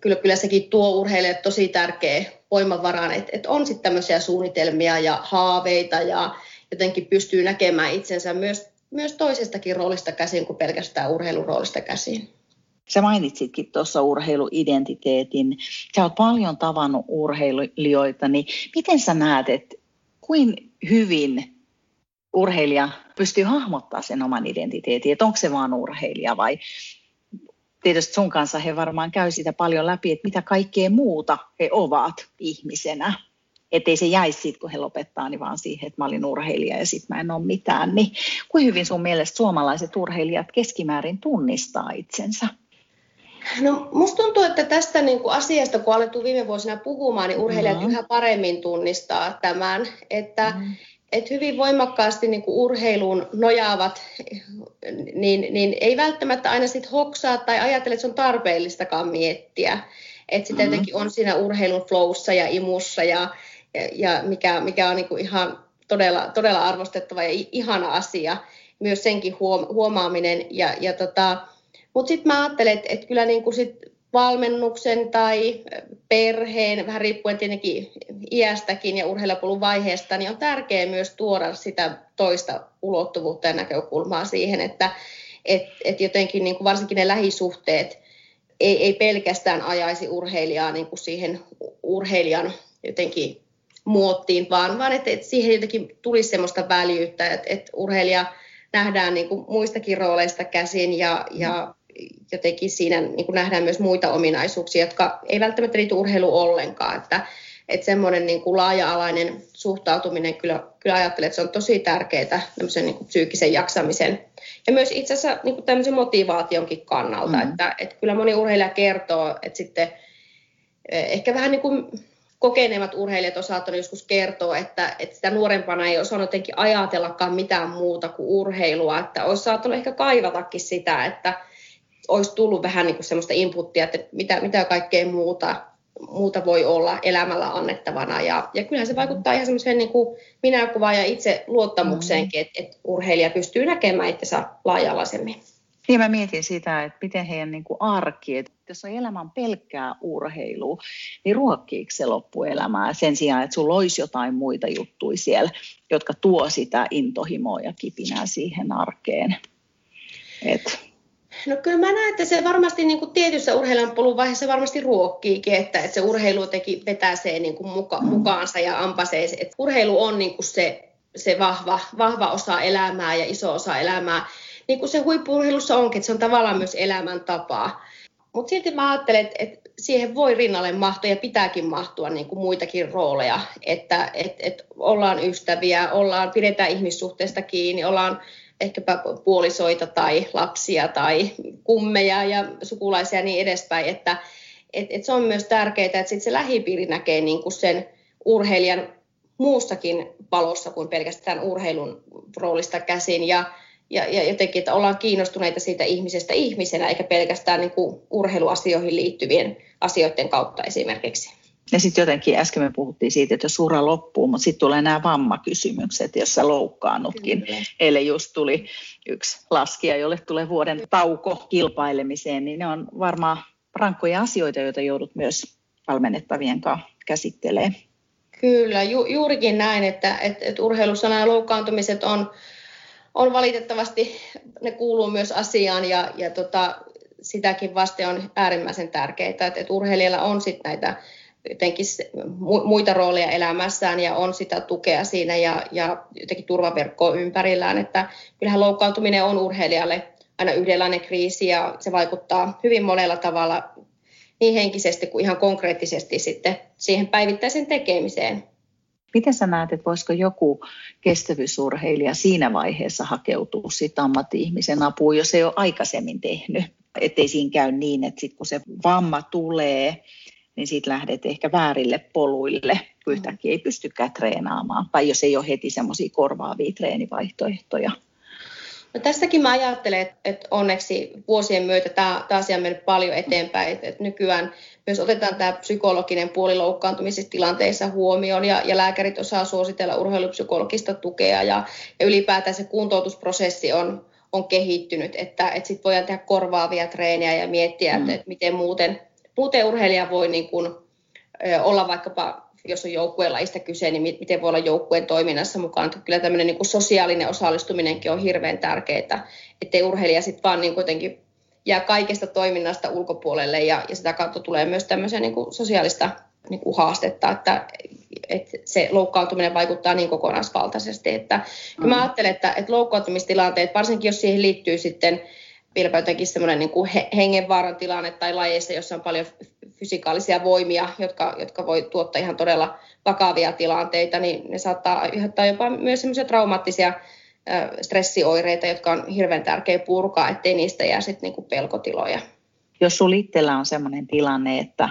kyllä, kyllä sekin tuo urheilijalle tosi tärkeä voimavaraan, että, että on sitten tämmöisiä suunnitelmia ja haaveita ja jotenkin pystyy näkemään itsensä myös, myös toisestakin roolista käsin kuin pelkästään urheiluroolista käsin. Sä mainitsitkin tuossa urheiluidentiteetin. Sä oot paljon tavannut urheilijoita, niin miten sä näet, että kuin hyvin urheilija pystyy hahmottaa sen oman identiteetin, että onko se vaan urheilija vai tietysti sun kanssa he varmaan käy sitä paljon läpi, että mitä kaikkea muuta he ovat ihmisenä. Että ei se jäisi siitä, kun he lopettaa, niin vaan siihen, että mä olin urheilija ja sitten mä en ole mitään. Niin kuin hyvin sun mielestä suomalaiset urheilijat keskimäärin tunnistaa itsensä? No musta tuntuu, että tästä niin kuin asiasta, kun alettu viime vuosina puhumaan, niin urheilijat mm-hmm. yhä paremmin tunnistaa tämän, että mm-hmm että hyvin voimakkaasti niin kuin urheiluun nojaavat, niin, niin ei välttämättä aina sit hoksaa tai ajattele, että se on tarpeellistakaan miettiä. Että sitä mm-hmm. jotenkin on siinä urheilun flowssa ja imussa ja, ja, ja mikä, mikä on niin kuin ihan todella, todella arvostettava ja ihana asia. Myös senkin huomaaminen. Ja, ja tota, Mutta sitten mä ajattelen, että, että kyllä niin kuin sit valmennuksen tai perheen, vähän riippuen tietenkin iästäkin ja urheilupolun vaiheesta, niin on tärkeää myös tuoda sitä toista ulottuvuutta ja näkökulmaa siihen, että et, et jotenkin niin kuin varsinkin ne lähisuhteet ei, ei pelkästään ajaisi urheilijaa niin kuin siihen urheilijan jotenkin muottiin, vaan, vaan että, että siihen jotenkin tulisi semmoista väljyyttä, että, että urheilija nähdään niin kuin muistakin rooleista käsin ja, ja jotenkin siinä niin kuin nähdään myös muita ominaisuuksia, jotka ei välttämättä liity urheilu ollenkaan. Että, että semmoinen niin kuin laaja-alainen suhtautuminen, kyllä, kyllä ajattelen, että se on tosi tärkeää tämmöisen niin kuin psyykkisen jaksamisen ja myös itse asiassa niin kuin tämmöisen motivaationkin kannalta. Mm-hmm. Että, että kyllä moni urheilija kertoo, että sitten eh, ehkä vähän niin kuin kokeneemmat urheilijat on saattanut joskus kertoa, että, että sitä nuorempana ei osannut jotenkin ajatellakaan mitään muuta kuin urheilua, että olisi saattanut ehkä kaivatakin sitä, että, olisi tullut vähän niin kuin semmoista inputtia, että mitä, mitä kaikkea muuta, muuta voi olla elämällä annettavana. Ja, ja kyllähän se vaikuttaa ihan semmoiseen niin kuin minäkuvaan ja itse luottamukseenkin, että, että urheilija pystyy näkemään itsensä laaja-alaisemmin. Niin mä mietin sitä, että miten heidän niin kuin arki, että jos on elämän pelkkää urheilua, niin ruokkiiko se loppuelämää sen sijaan, että sulla olisi jotain muita juttuja siellä, jotka tuo sitä intohimoa ja kipinää siihen arkeen. Et No kyllä mä näen, että se varmasti niin kuin tietyssä urheilijan polun vaiheessa varmasti ruokkiikin, että, että se urheilu teki vetäsee niin kuin muka, mukaansa ja ampasee. Että urheilu on niin kuin se, se vahva, vahva osa elämää ja iso osa elämää. Niin kuin se huippurheilussa onkin, että se on tavallaan myös elämäntapaa. Mutta silti mä ajattelen, että, että siihen voi rinnalle mahtua ja pitääkin mahtua niin kuin muitakin rooleja, että et, et ollaan ystäviä, ollaan, pidetään ihmissuhteesta kiinni, ollaan ehkäpä puolisoita tai lapsia tai kummeja ja sukulaisia ja niin edespäin, että et, et se on myös tärkeää, että sit se lähipiiri näkee niin kuin sen urheilijan muussakin palossa kuin pelkästään urheilun roolista käsin ja, ja, ja jotenkin, että ollaan kiinnostuneita siitä ihmisestä ihmisenä eikä pelkästään niin urheiluasioihin liittyvien asioiden kautta esimerkiksi. Ja sitten jotenkin äsken me puhuttiin siitä, että jos ura loppuu, mutta sitten tulee nämä vammakysymykset, jos sä loukkaannutkin. Kyllä. Eli just tuli yksi laskija, jolle tulee vuoden tauko kilpailemiseen, niin ne on varmaan rankkoja asioita, joita joudut myös valmennettavien kanssa käsittelee. Kyllä, ju, juurikin näin, että et, et urheilussa nämä loukkaantumiset on, on valitettavasti, ne kuuluu myös asiaan ja, ja tota, sitäkin vasten on äärimmäisen tärkeää, että, että urheilijalla on sitten näitä jotenkin muita rooleja elämässään ja on sitä tukea siinä ja, ja jotenkin turvaverkkoa ympärillään, että kyllähän loukkaantuminen on urheilijalle aina yhdenlainen kriisi ja se vaikuttaa hyvin monella tavalla niin henkisesti kuin ihan konkreettisesti sitten siihen päivittäisen tekemiseen. Miten sä näet, että voisiko joku kestävyysurheilija siinä vaiheessa hakeutua sitten ammatti-ihmisen apuun, jos ei ole aikaisemmin tehnyt? Ettei siinä käy niin, että sitten kun se vamma tulee, niin siitä lähdet ehkä väärille poluille, kun yhtäkkiä ei pystykään treenaamaan, tai jos ei ole heti semmoisia korvaavia treenivaihtoehtoja. No tästäkin mä ajattelen, että onneksi vuosien myötä tämä, tämä asia on mennyt paljon eteenpäin, että nykyään myös otetaan tämä psykologinen puoli loukkaantumisissa tilanteissa huomioon ja, ja lääkärit osaa suositella urheilupsykologista tukea ja, ja ylipäätään se kuntoutusprosessi on, on kehittynyt, että, että sitten voidaan tehdä korvaavia treenejä ja miettiä, mm. että, että miten muuten muuten urheilija voi niin kuin, olla vaikkapa, jos on joukkueen lajista kyse, niin miten voi olla joukkueen toiminnassa mukaan. Kyllä tämmöinen niin kuin sosiaalinen osallistuminenkin on hirveän tärkeää, ettei urheilija sitten vaan niin kuitenkin jää kaikesta toiminnasta ulkopuolelle ja, ja sitä kautta tulee myös tämmöisiä niin kuin sosiaalista niin kuin haastetta, että, että se loukkaantuminen vaikuttaa niin kokonaisvaltaisesti. Että, mm. Mä ajattelen, että, että loukkaantumistilanteet, varsinkin jos siihen liittyy sitten vieläpä jotenkin semmoinen niin kuin hengenvaaran tilanne tai lajeissa, jossa on paljon fysikaalisia voimia, jotka, jotka voi tuottaa ihan todella vakavia tilanteita, niin ne saattaa aiheuttaa jopa myös semmoisia traumaattisia stressioireita, jotka on hirveän tärkeä purkaa, ettei niistä jää sitten niin pelkotiloja. Jos sulla itsellä on semmoinen tilanne, että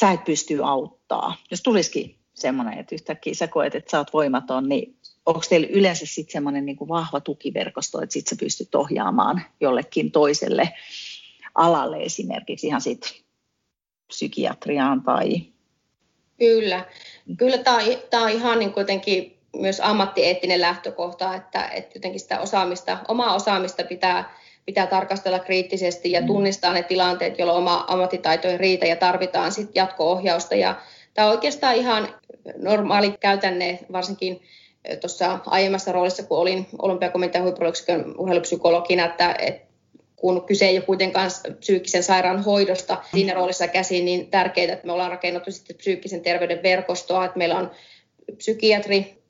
sä et pysty auttaa, jos tulisikin semmoinen, että yhtäkkiä sä koet, että sä oot voimaton, niin onko teillä yleensä sitten semmoinen niin vahva tukiverkosto, että sitten sä pystyt ohjaamaan jollekin toiselle alalle esimerkiksi ihan sitten psykiatriaan tai... Kyllä, kyllä tämä on ihan niin kuitenkin myös ammattieettinen lähtökohta, että, että jotenkin sitä osaamista, omaa osaamista pitää, pitää tarkastella kriittisesti ja mm. tunnistaa ne tilanteet, jolloin oma ammattitaito ei riitä ja tarvitaan sitten jatko-ohjausta. Ja tämä on oikeastaan ihan normaali käytänne, varsinkin tuossa aiemmassa roolissa, kun olin olympiakomitean huippuyksikön urheilupsykologina, että, että kun kyse ei ole kuitenkaan psyykkisen sairaan hoidosta siinä roolissa käsin, niin tärkeää, että me ollaan rakennettu sitten psyykkisen terveyden verkostoa, että meillä on psykiatri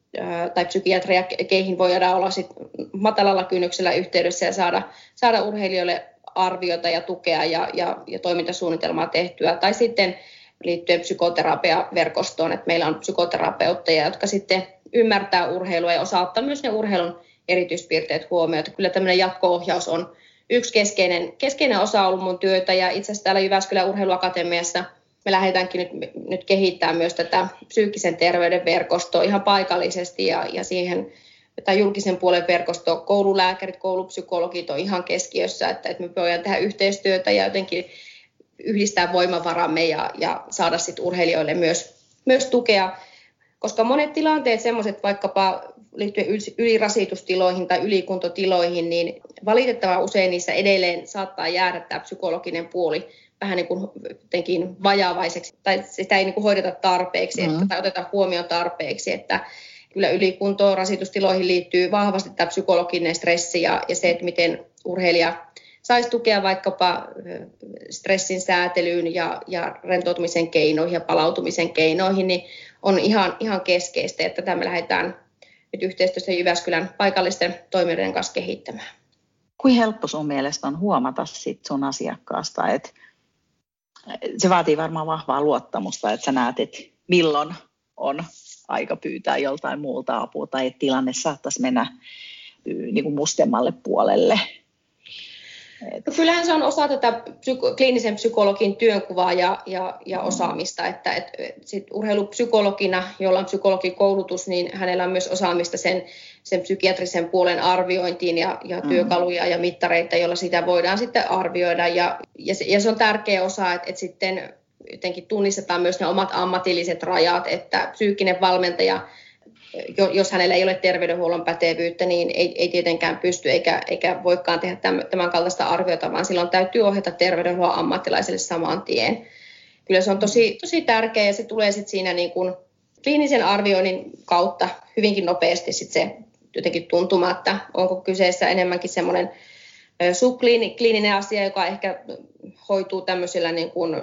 tai psykiatria, keihin voidaan olla sit matalalla kynnyksellä yhteydessä ja saada, saada urheilijoille arviota ja tukea ja, ja, ja toimintasuunnitelmaa tehtyä. Tai sitten liittyen psykoterapiaverkostoon, että meillä on psykoterapeutteja, jotka sitten ymmärtää urheilua ja osaa ottaa myös ne urheilun erityispiirteet huomioon. Että kyllä tämmöinen jatko-ohjaus on yksi keskeinen, keskeinen osa ollut mun työtä. Ja itse asiassa täällä Jyväskylän urheiluakatemiassa me lähdetäänkin nyt, nyt kehittämään myös tätä psyykkisen terveyden verkostoa ihan paikallisesti. Ja, ja siihen tai julkisen puolen verkosto, koululääkärit, koulupsykologit on ihan keskiössä, että, että me voidaan tehdä yhteistyötä ja jotenkin yhdistää voimavaramme ja, ja saada sit urheilijoille myös, myös tukea koska monet tilanteet, semmoiset vaikkapa liittyen ylirasitustiloihin tai ylikuntotiloihin, niin valitettavan usein niissä edelleen saattaa jäädä tämä psykologinen puoli vähän niin kuin jotenkin vajavaiseksi, tai sitä ei niin kuin hoideta tarpeeksi, mm-hmm. että, tai oteta huomioon tarpeeksi, että kyllä ylikuntoon rasitustiloihin liittyy vahvasti tämä psykologinen stressi ja, ja se, että miten urheilija saisi tukea vaikkapa stressin säätelyyn ja, ja rentoutumisen keinoihin ja palautumisen keinoihin, niin on ihan, ihan keskeistä, että tätä me lähdetään nyt yhteistyössä Jyväskylän paikallisten toimijoiden kanssa kehittämään. Kuinka helppo sun mielestä on huomata sit sun asiakkaasta, että se vaatii varmaan vahvaa luottamusta, että sä näet, että milloin on aika pyytää joltain muulta apua tai että tilanne saattaisi mennä niin kuin mustemmalle puolelle. No kyllähän se on osa tätä psyko- kliinisen psykologin työnkuvaa ja, ja, ja mm. osaamista, että et, sit urheilupsykologina, jolla on psykologikoulutus, niin hänellä on myös osaamista sen, sen psykiatrisen puolen arviointiin ja, ja mm. työkaluja ja mittareita, joilla sitä voidaan sitten arvioida. Ja, ja, se, ja se on tärkeä osa, että, että sitten jotenkin tunnistetaan myös ne omat ammatilliset rajat, että psyykkinen valmentaja, jos hänellä ei ole terveydenhuollon pätevyyttä, niin ei, ei tietenkään pysty eikä, eikä voikaan tehdä tämän kaltaista arviota, vaan silloin täytyy ohjata terveydenhuollon ammattilaiselle saman tien. Kyllä se on tosi, tosi tärkeä ja se tulee sitten siinä niin kuin kliinisen arvioinnin kautta hyvinkin nopeasti sit se jotenkin tuntuma, että onko kyseessä enemmänkin semmoinen subkliininen asia, joka ehkä hoituu tämmöisillä niin kuin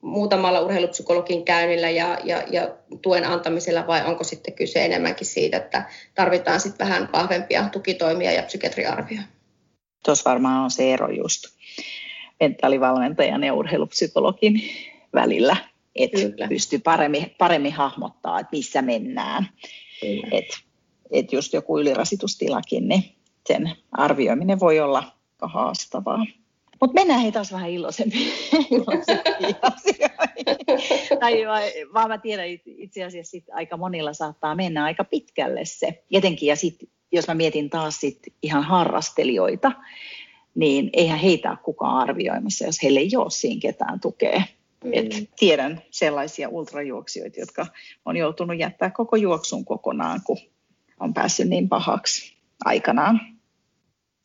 muutamalla urheilupsykologin käynnillä ja, ja, ja tuen antamisella vai onko sitten kyse enemmänkin siitä, että tarvitaan sitten vähän vahvempia tukitoimia ja psykiatriarvioa? Tuossa varmaan on se ero just mentaalivalmentajan ja urheilupsykologin välillä, että pystyy paremmin, paremmin hahmottaa, että missä mennään. Että et just joku ylirasitustilakin, niin sen arvioiminen voi olla haastavaa. Mutta mennään hei taas vähän iloisempiin, iloisempiin asioihin. tai vaan mä tiedän, itse asiassa sit aika monilla saattaa mennä aika pitkälle se. Jotenkin, ja sit, jos mä mietin taas sit ihan harrastelijoita, niin eihän heitä ole kukaan arvioimassa, jos heille ei ole siinä ketään tukea. Mm. Et tiedän sellaisia ultrajuoksijoita, jotka on joutunut jättää koko juoksun kokonaan, kun on päässyt niin pahaksi aikanaan.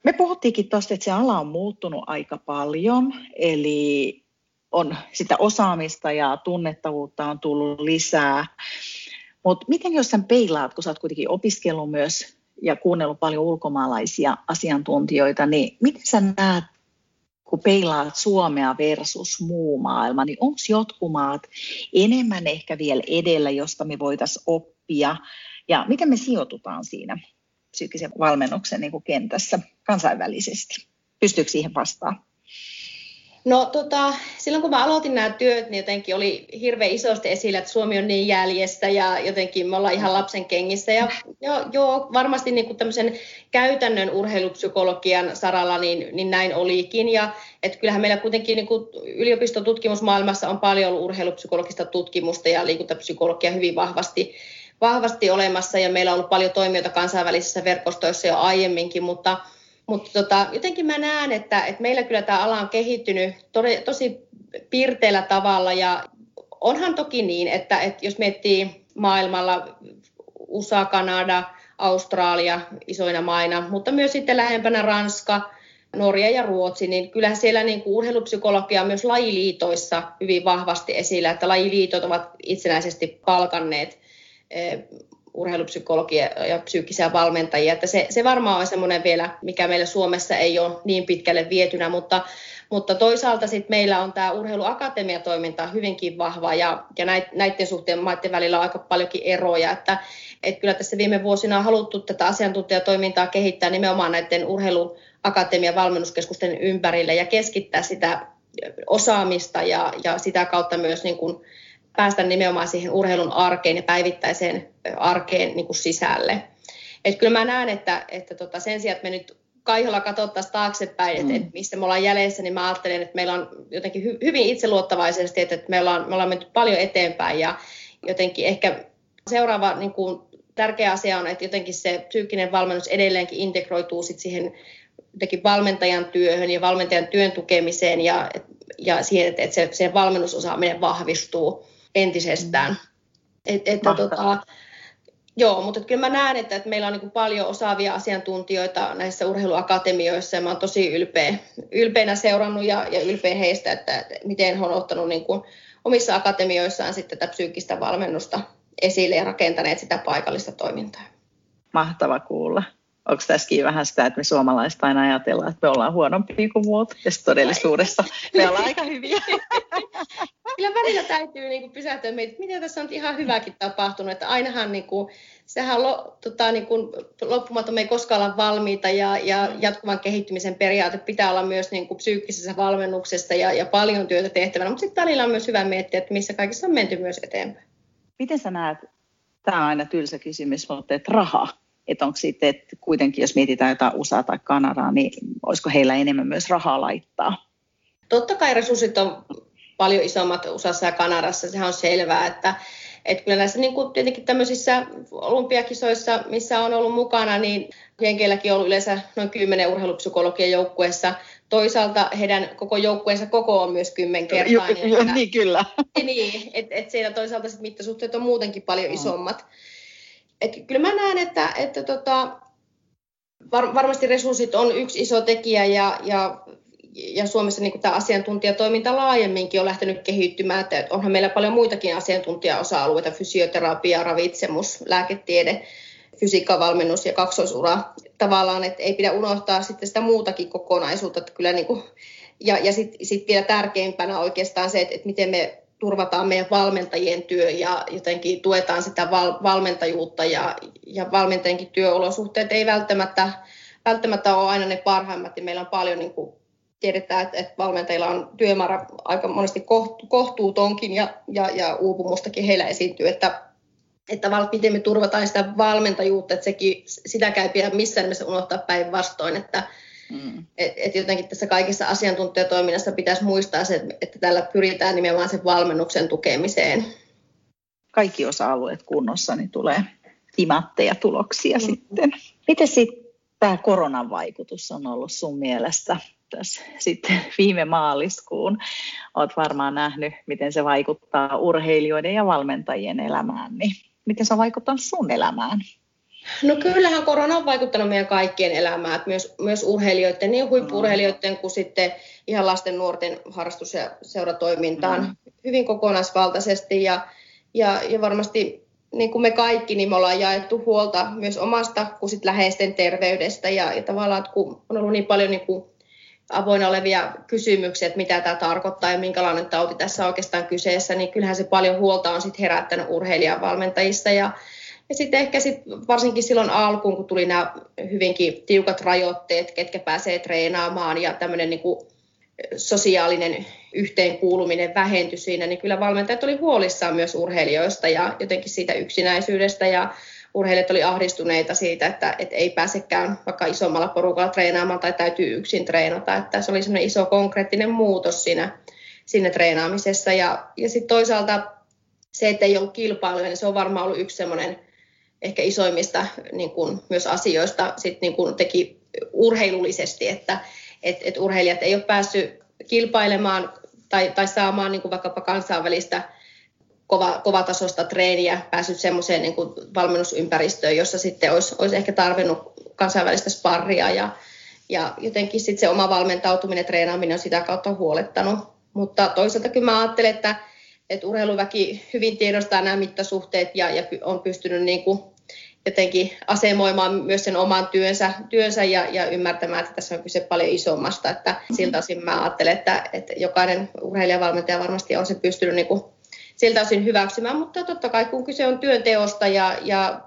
Me puhuttiinkin tuosta, että se ala on muuttunut aika paljon, eli on sitä osaamista ja tunnettavuutta on tullut lisää. Mutta miten jos sä peilaat, kun sä oot kuitenkin opiskellut myös ja kuunnellut paljon ulkomaalaisia asiantuntijoita, niin miten sä näet, kun peilaat Suomea versus muu maailma, niin onko jotkut maat enemmän ehkä vielä edellä, josta me voitaisiin oppia, ja miten me sijoitutaan siinä psyykkisen valmennuksen niin kuin kentässä kansainvälisesti? Pystyykö siihen vastaamaan? No tota, silloin kun mä aloitin nämä työt, niin jotenkin oli hirveän isosti esillä, että Suomi on niin jäljessä ja jotenkin me ollaan ihan lapsen kengissä. Ja joo, joo varmasti niin kuin tämmöisen käytännön urheilupsykologian saralla niin, niin näin olikin. Ja että kyllähän meillä kuitenkin niin kuin yliopistotutkimusmaailmassa on paljon ollut urheilupsykologista tutkimusta ja liikuntapsykologia hyvin vahvasti vahvasti olemassa ja meillä on ollut paljon toimijoita kansainvälisissä verkostoissa jo aiemminkin, mutta, mutta tota, jotenkin mä näen, että, että meillä kyllä tämä ala on kehittynyt tosi, tosi pirteällä tavalla ja onhan toki niin, että, että jos miettii maailmalla USA, Kanada, Australia isoina maina, mutta myös sitten lähempänä Ranska, Norja ja Ruotsi, niin kyllähän siellä niin kuin urheilupsykologia on myös lajiliitoissa hyvin vahvasti esillä, että lajiliitot ovat itsenäisesti palkanneet urheilupsykologia ja psyykkisiä valmentajia. Että se, se varmaan on semmoinen vielä, mikä meillä Suomessa ei ole niin pitkälle vietynä, mutta, mutta toisaalta sitten meillä on tämä urheiluakatemiatoiminta hyvinkin vahva ja, ja näiden suhteen maiden välillä on aika paljonkin eroja, että, että kyllä tässä viime vuosina on haluttu tätä asiantuntijatoimintaa kehittää nimenomaan näiden urheiluakatemian valmennuskeskusten ympärille ja keskittää sitä osaamista ja, ja sitä kautta myös niin kuin päästä nimenomaan siihen urheilun arkeen ja päivittäiseen arkeen niin kuin sisälle. Et kyllä mä näen, että, että tota sen sijaan, että me nyt kaiholla katsottaisiin taaksepäin, mm. että, missä me ollaan jäljessä, niin mä ajattelen, että meillä on jotenkin hy, hyvin itseluottavaisesti, että, että me, ollaan, me ollaan menty paljon eteenpäin ja jotenkin ehkä seuraava niin kuin, tärkeä asia on, että jotenkin se psyykkinen valmennus edelleenkin integroituu sit siihen jotenkin valmentajan työhön ja valmentajan työn tukemiseen ja, ja siihen, että, että se, se valmennusosaaminen vahvistuu entisestään. Mm. Et, että tota, joo, mutta kyllä mä näen, että, että meillä on niin paljon osaavia asiantuntijoita näissä urheiluakatemioissa ja mä oon tosi ylpeä, ylpeänä seurannut ja, ja ylpeä heistä, että, että miten he on ottanut niin kuin omissa akatemioissaan sitten tätä psyykkistä valmennusta esille ja rakentaneet sitä paikallista toimintaa. Mahtava kuulla. onko tässäkin vähän sitä, että me suomalaiset aina ajatellaan, että me ollaan huonompia kuin muut, ja todellisuudessa me ollaan aika hyviä. Kyllä välillä täytyy niin kuin pysähtyä että miten tässä on ihan hyväkin tapahtunut, että ainahan niin kuin, sehän lo, tota, niin kuin, loppumaton me ei koskaan olla valmiita ja, ja jatkuvan kehittymisen periaate pitää olla myös niin kuin, psyykkisessä valmennuksessa ja, ja paljon työtä tehtävänä, mutta sitten välillä on myös hyvä miettiä, että missä kaikissa on menty myös eteenpäin. Miten sä näet, tämä on aina tylsä kysymys, mutta että raha, että onko sitten, että kuitenkin jos mietitään jotain USA tai Kanadaa, niin olisiko heillä enemmän myös rahaa laittaa? Totta kai resurssit on paljon isommat USAssa ja Kanadassa, sehän on selvää, että, että kyllä näissä niin kuin tietenkin tämmöisissä olympiakisoissa, missä on ollut mukana, niin Jenkeilläkin on ollut yleensä noin kymmenen urheilupsykologian joukkueessa. Toisaalta heidän koko joukkueensa koko on myös kymmenkertainen. Jo, jo, niin, kyllä. Niin, että et siellä toisaalta sit mittasuhteet on muutenkin paljon isommat. Et kyllä mä näen, että, että tota, var, varmasti resurssit on yksi iso tekijä ja, ja ja Suomessa niin tämä asiantuntijatoiminta laajemminkin on lähtenyt kehittymään, että onhan meillä paljon muitakin asiantuntijaosa-alueita, fysioterapia, ravitsemus, lääketiede, fysiikkavalmennus ja kaksoisura. Tavallaan, että ei pidä unohtaa sitten sitä muutakin kokonaisuutta, että kyllä niin kuin, ja, ja sitten sit vielä tärkeimpänä oikeastaan se, että, että miten me turvataan meidän valmentajien työ ja jotenkin tuetaan sitä val, valmentajuutta ja, ja valmentajienkin työolosuhteet ei välttämättä, välttämättä ole aina ne parhaimmat ja meillä on paljon niin kuin tiedetään, että, että valmentajilla on työmäärä aika monesti kohtuutonkin ja, ja, ja uupumustakin heillä esiintyy, että, että miten me turvataan sitä valmentajuutta, että sekin, sitä käy pidä missään nimessä unohtaa päinvastoin, että mm. et, et jotenkin tässä kaikessa asiantuntijatoiminnassa pitäisi muistaa se, että tällä pyritään nimenomaan sen valmennuksen tukemiseen. Kaikki osa-alueet kunnossa, niin tulee timatteja tuloksia mm. sitten. Miten sitten tämä koronan vaikutus on ollut sun mielestä tässä sitten viime maaliskuun. Olet varmaan nähnyt, miten se vaikuttaa urheilijoiden ja valmentajien elämään. Niin miten se on vaikuttanut sun elämään? No kyllähän korona on vaikuttanut meidän kaikkien elämään, myös, myös urheilijoiden, niin huippurheilijoiden kuin sitten ihan lasten nuorten harrastus- ja seuratoimintaan mm. hyvin kokonaisvaltaisesti. Ja, ja, ja varmasti niin kuin me kaikki, niin me ollaan jaettu huolta myös omasta kuin sit läheisten terveydestä. Ja, ja tavallaan, että kun on ollut niin paljon niin kuin avoinna olevia kysymyksiä, että mitä tämä tarkoittaa ja minkälainen tauti tässä oikeastaan kyseessä, niin kyllähän se paljon huolta on sit herättänyt urheilijan valmentajista. Ja, ja sitten ehkä sit varsinkin silloin alkuun, kun tuli nämä hyvinkin tiukat rajoitteet, ketkä pääsee treenaamaan ja tämmöinen niin sosiaalinen yhteenkuuluminen vähentyi siinä, niin kyllä valmentajat oli huolissaan myös urheilijoista ja jotenkin siitä yksinäisyydestä ja urheilijat oli ahdistuneita siitä, että, että ei pääsekään vaikka isommalla porukalla treenaamaan tai täytyy yksin treenata. Että se oli semmoinen iso konkreettinen muutos siinä, siinä treenaamisessa. Ja, ja sitten toisaalta se, että ei ollut kilpailuja, niin se on varmaan ollut yksi semmoinen ehkä isoimmista niin kuin myös asioista sit niin kuin teki urheilullisesti, että et, et urheilijat ei ole päässyt kilpailemaan tai, tai saamaan niin kuin vaikkapa kansainvälistä kova, kovatasosta treeniä, päässyt semmoiseen niin kuin valmennusympäristöön, jossa sitten olisi, olisi ehkä tarvinnut kansainvälistä sparria ja, ja jotenkin sitten se oma valmentautuminen, treenaaminen on sitä kautta huolettanut. Mutta toisaalta kyllä mä ajattelen, että, että urheiluväki hyvin tiedostaa nämä mittasuhteet ja, ja on pystynyt niin kuin jotenkin asemoimaan myös sen oman työnsä, työnsä ja, ja ymmärtämään, että tässä on kyse paljon isommasta. Että siltä osin mä ajattelen, että, että jokainen urheilijavalmentaja varmasti on se pystynyt niin kuin siltä osin hyväksymään, mutta totta kai kun kyse on työnteosta ja, ja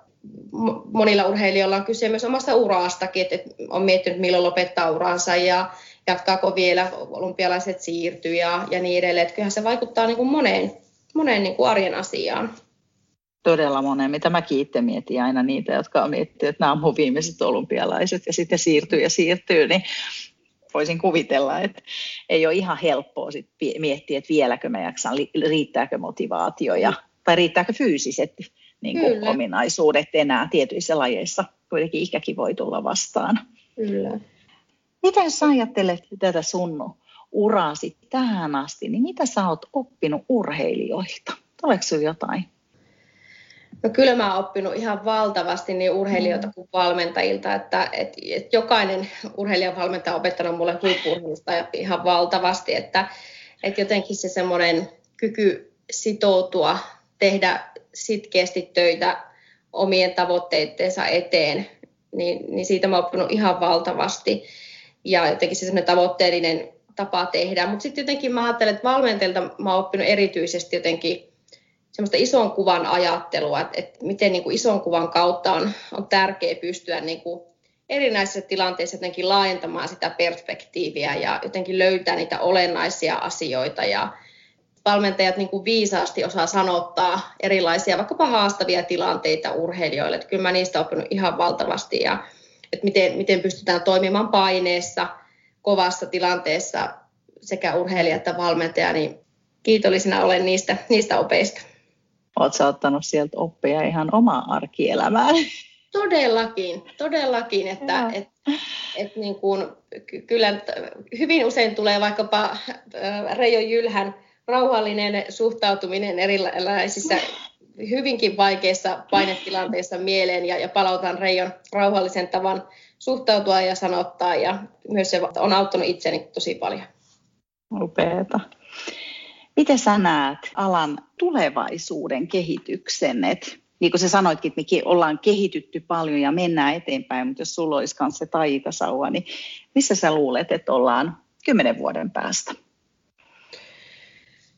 monilla urheilijoilla on kyse myös omasta uraastakin, että on miettinyt milloin lopettaa uransa ja jatkaako vielä, olympialaiset siirtyy ja, ja niin edelleen. Että kyllähän se vaikuttaa niin kuin moneen, moneen niin kuin arjen asiaan. Todella moneen, mitä mäkin itse mietin aina niitä, jotka on miettinyt, että nämä on mun viimeiset olympialaiset ja sitten siirtyy ja siirtyy, niin voisin kuvitella, että ei ole ihan helppoa sit miettiä, että vieläkö mä jaksan, riittääkö motivaatio ja, tai riittääkö fyysiset niin kuin ominaisuudet enää tietyissä lajeissa. Kuitenkin ikäkin voi tulla vastaan. Kyllä. Mitä jos ajattelet tätä sun uraasi tähän asti, niin mitä sä oot oppinut urheilijoilta? Tuleeko sinulla jotain? No kyllä mä oon oppinut ihan valtavasti niin urheilijoilta mm. kuin valmentajilta, että, että, että jokainen urheilijavalmentaja on opettanut mulle huippurheilusta ihan valtavasti, että, että jotenkin se semmoinen kyky sitoutua, tehdä sitkeästi töitä omien tavoitteidensa eteen niin, niin siitä mä oon oppinut ihan valtavasti. Ja jotenkin se semmoinen tavoitteellinen tapa tehdä. Mutta sitten jotenkin mä ajattelen, että valmentajilta mä oon oppinut erityisesti jotenkin semmoista ison kuvan ajattelua, että, että miten niin kuin ison kuvan kautta on, on tärkeää pystyä niin kuin erinäisissä tilanteissa jotenkin laajentamaan sitä perspektiiviä ja jotenkin löytää niitä olennaisia asioita ja valmentajat niin kuin viisaasti osaa sanottaa erilaisia vaikkapa haastavia tilanteita urheilijoille. Että kyllä mä niistä oppinut ihan valtavasti ja että miten, miten pystytään toimimaan paineessa, kovassa tilanteessa sekä urheilija että valmentaja, niin kiitollisena olen niistä, niistä opeista. Oletko ottanut sieltä oppia ihan omaa arkielämään? Todellakin, todellakin, että et, et niin kuin, kyllä hyvin usein tulee vaikkapa Reijo Jylhän rauhallinen suhtautuminen erilaisissa hyvinkin vaikeissa painetilanteissa mieleen ja, ja palautan Reijon rauhallisen tavan suhtautua ja sanottaa ja myös se on auttanut itseni tosi paljon. Upeeta. Miten sä näet alan tulevaisuuden kehityksen? Et, niin kuin sä sanoitkin, että me ollaan kehitytty paljon ja mennään eteenpäin, mutta jos sulla olisi myös se taikasauva, niin missä sä luulet, että ollaan kymmenen vuoden päästä?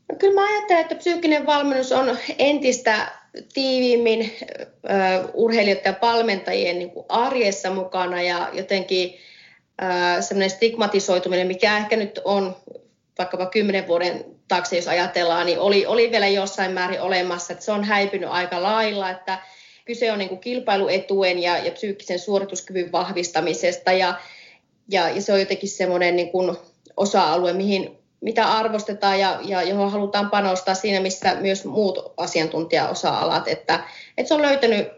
No, kyllä mä ajattelen, että psyykkinen valmennus on entistä tiiviimmin uh, urheilijoiden ja valmentajien niin kuin arjessa mukana ja jotenkin semmoinen stigmatisoituminen, mikä ehkä nyt on vaikkapa kymmenen vuoden taakse, jos ajatellaan, niin oli, oli vielä jossain määrin olemassa, että se on häipynyt aika lailla, että kyse on niin kuin kilpailuetuen ja, ja psyykkisen suorituskyvyn vahvistamisesta. Ja, ja, ja se on jotenkin semmoinen niin kuin osa-alue, mihin, mitä arvostetaan ja, ja johon halutaan panostaa. Siinä, missä myös muut asiantuntijaosa-alat, että, että se on löytänyt